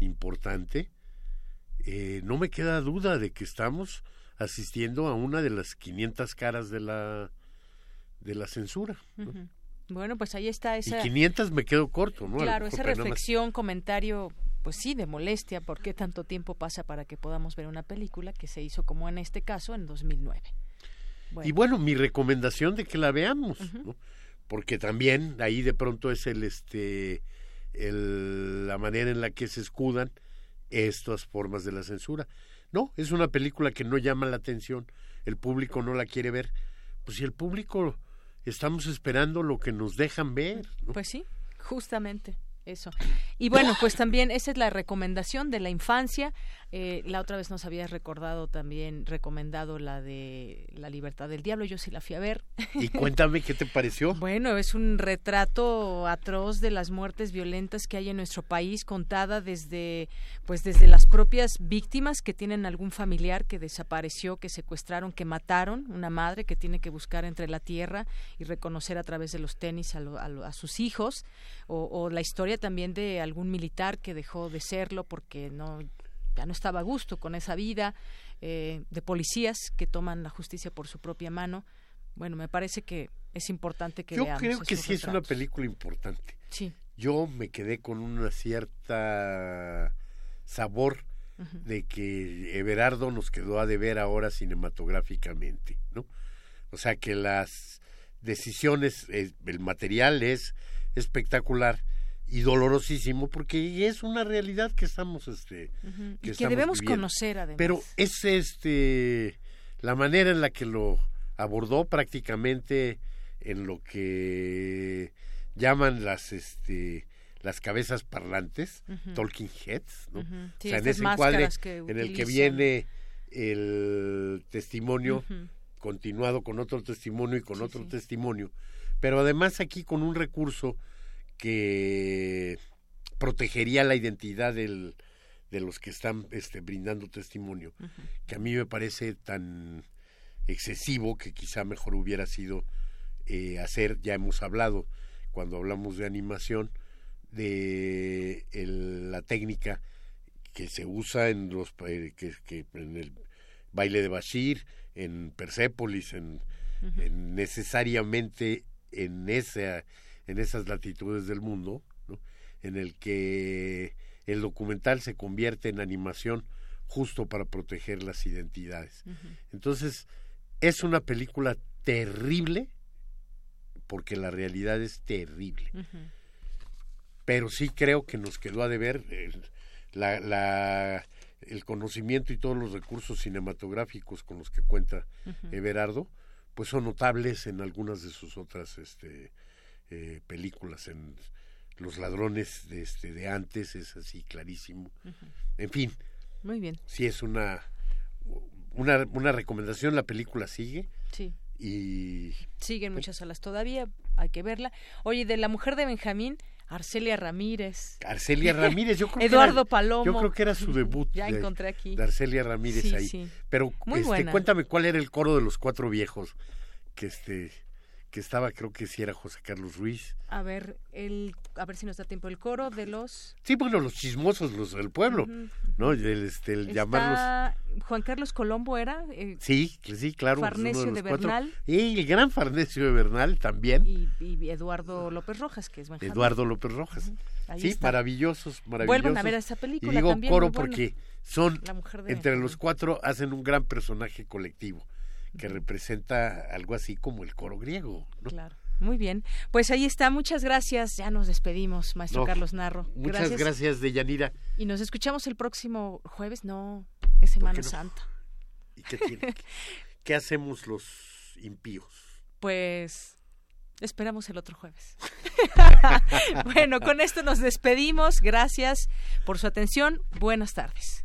importante, eh, no me queda duda de que estamos asistiendo a una de las 500 caras de la de la censura. Bueno, pues ahí está esa... Y 500 me quedo corto, ¿no? Claro, esa reflexión, comentario, pues sí, de molestia, ¿por qué tanto tiempo pasa para que podamos ver una película que se hizo como en este caso en 2009? Y bueno, mi recomendación de que la veamos, ¿no? porque también ahí de pronto es el este el, la manera en la que se escudan estas formas de la censura. No, es una película que no llama la atención, el público no la quiere ver. Pues si el público estamos esperando lo que nos dejan ver. Pues sí, justamente eso. Y bueno, pues también esa es la recomendación de la infancia. Eh, la otra vez nos habías recordado también, recomendado la de La libertad del diablo, yo sí la fui a ver. Y cuéntame qué te pareció. bueno, es un retrato atroz de las muertes violentas que hay en nuestro país, contada desde, pues desde las propias víctimas que tienen algún familiar que desapareció, que secuestraron, que mataron, una madre que tiene que buscar entre la tierra y reconocer a través de los tenis a, sus hijos, o, o la historia también de algún militar que dejó de serlo porque no ya no estaba a gusto con esa vida, eh, de policías que toman la justicia por su propia mano. Bueno, me parece que es importante que Yo veamos. creo que sí es una película importante. Sí. Yo me quedé con una cierta sabor de que Everardo nos quedó a deber ahora cinematográficamente, ¿no? O sea que las decisiones, eh, el material es espectacular, y dolorosísimo porque es una realidad que estamos este que, y que debemos conocer además. Pero es este la manera en la que lo abordó prácticamente en lo que llaman las este las cabezas parlantes talking heads ¿no? o sea en ese encuadre en el que viene el testimonio continuado con otro testimonio y con otro testimonio. Pero además aquí con un recurso que protegería la identidad del, de los que están este, brindando testimonio, que a mí me parece tan excesivo que quizá mejor hubiera sido eh, hacer, ya hemos hablado cuando hablamos de animación, de la técnica que se usa en los eh, que, en el baile de Bashir, en Persépolis, en, en necesariamente en esa en esas latitudes del mundo, en el que el documental se convierte en animación justo para proteger las identidades. Entonces, es una película terrible porque la realidad es terrible. Pero sí creo que nos quedó a deber el, la, el conocimiento y todos los recursos cinematográficos con los que cuenta Everardo, pues son notables en algunas de sus otras este, eh, películas en los ladrones de este de antes es así clarísimo en fin muy bien si es una una, una recomendación la película sigue sí y siguen muchas salas todavía hay que verla oye de la mujer de Benjamín Arcelia Ramírez. Arcelia Ramírez, yo creo Eduardo que era, Palomo. Yo creo que era su debut. Ya de, encontré aquí. De Arcelia Ramírez Sí, ahí. sí. Pero Muy este, cuéntame cuál era el coro de los cuatro viejos que este que estaba, creo que sí era José Carlos Ruiz. A ver, el, a ver si nos da tiempo. El coro de los... Sí, bueno, los chismosos, los del pueblo, Ujú. ¿no? El, este, el llamarlos. Está Juan Carlos Colombo era... eh, Sí, sí, claro. pues, Farnesio de cuatro. Bernal. Y el gran Farnesio de Bernal también. Y, y Eduardo López Rojas, que es Benjamín. Eduardo López Rojas. Ahí Sí, está. maravillosos, maravillosos. Vuelvan a ver esa película Y digo también, coro porque son, de entre los cuatro, hacen un gran personaje colectivo que representa algo así como el coro griego. ¿no? Claro. Muy bien. Pues ahí está. Muchas gracias. Ya nos despedimos, maestro No, Carlos Narro. Muchas gracias, Deyanira. Y nos escuchamos el próximo jueves. No, es Semana no? Santa. ¿Y qué, tiene? ¿Qué hacemos los impíos? Pues esperamos el otro jueves. bueno, con esto nos despedimos. Gracias por su atención. Buenas tardes.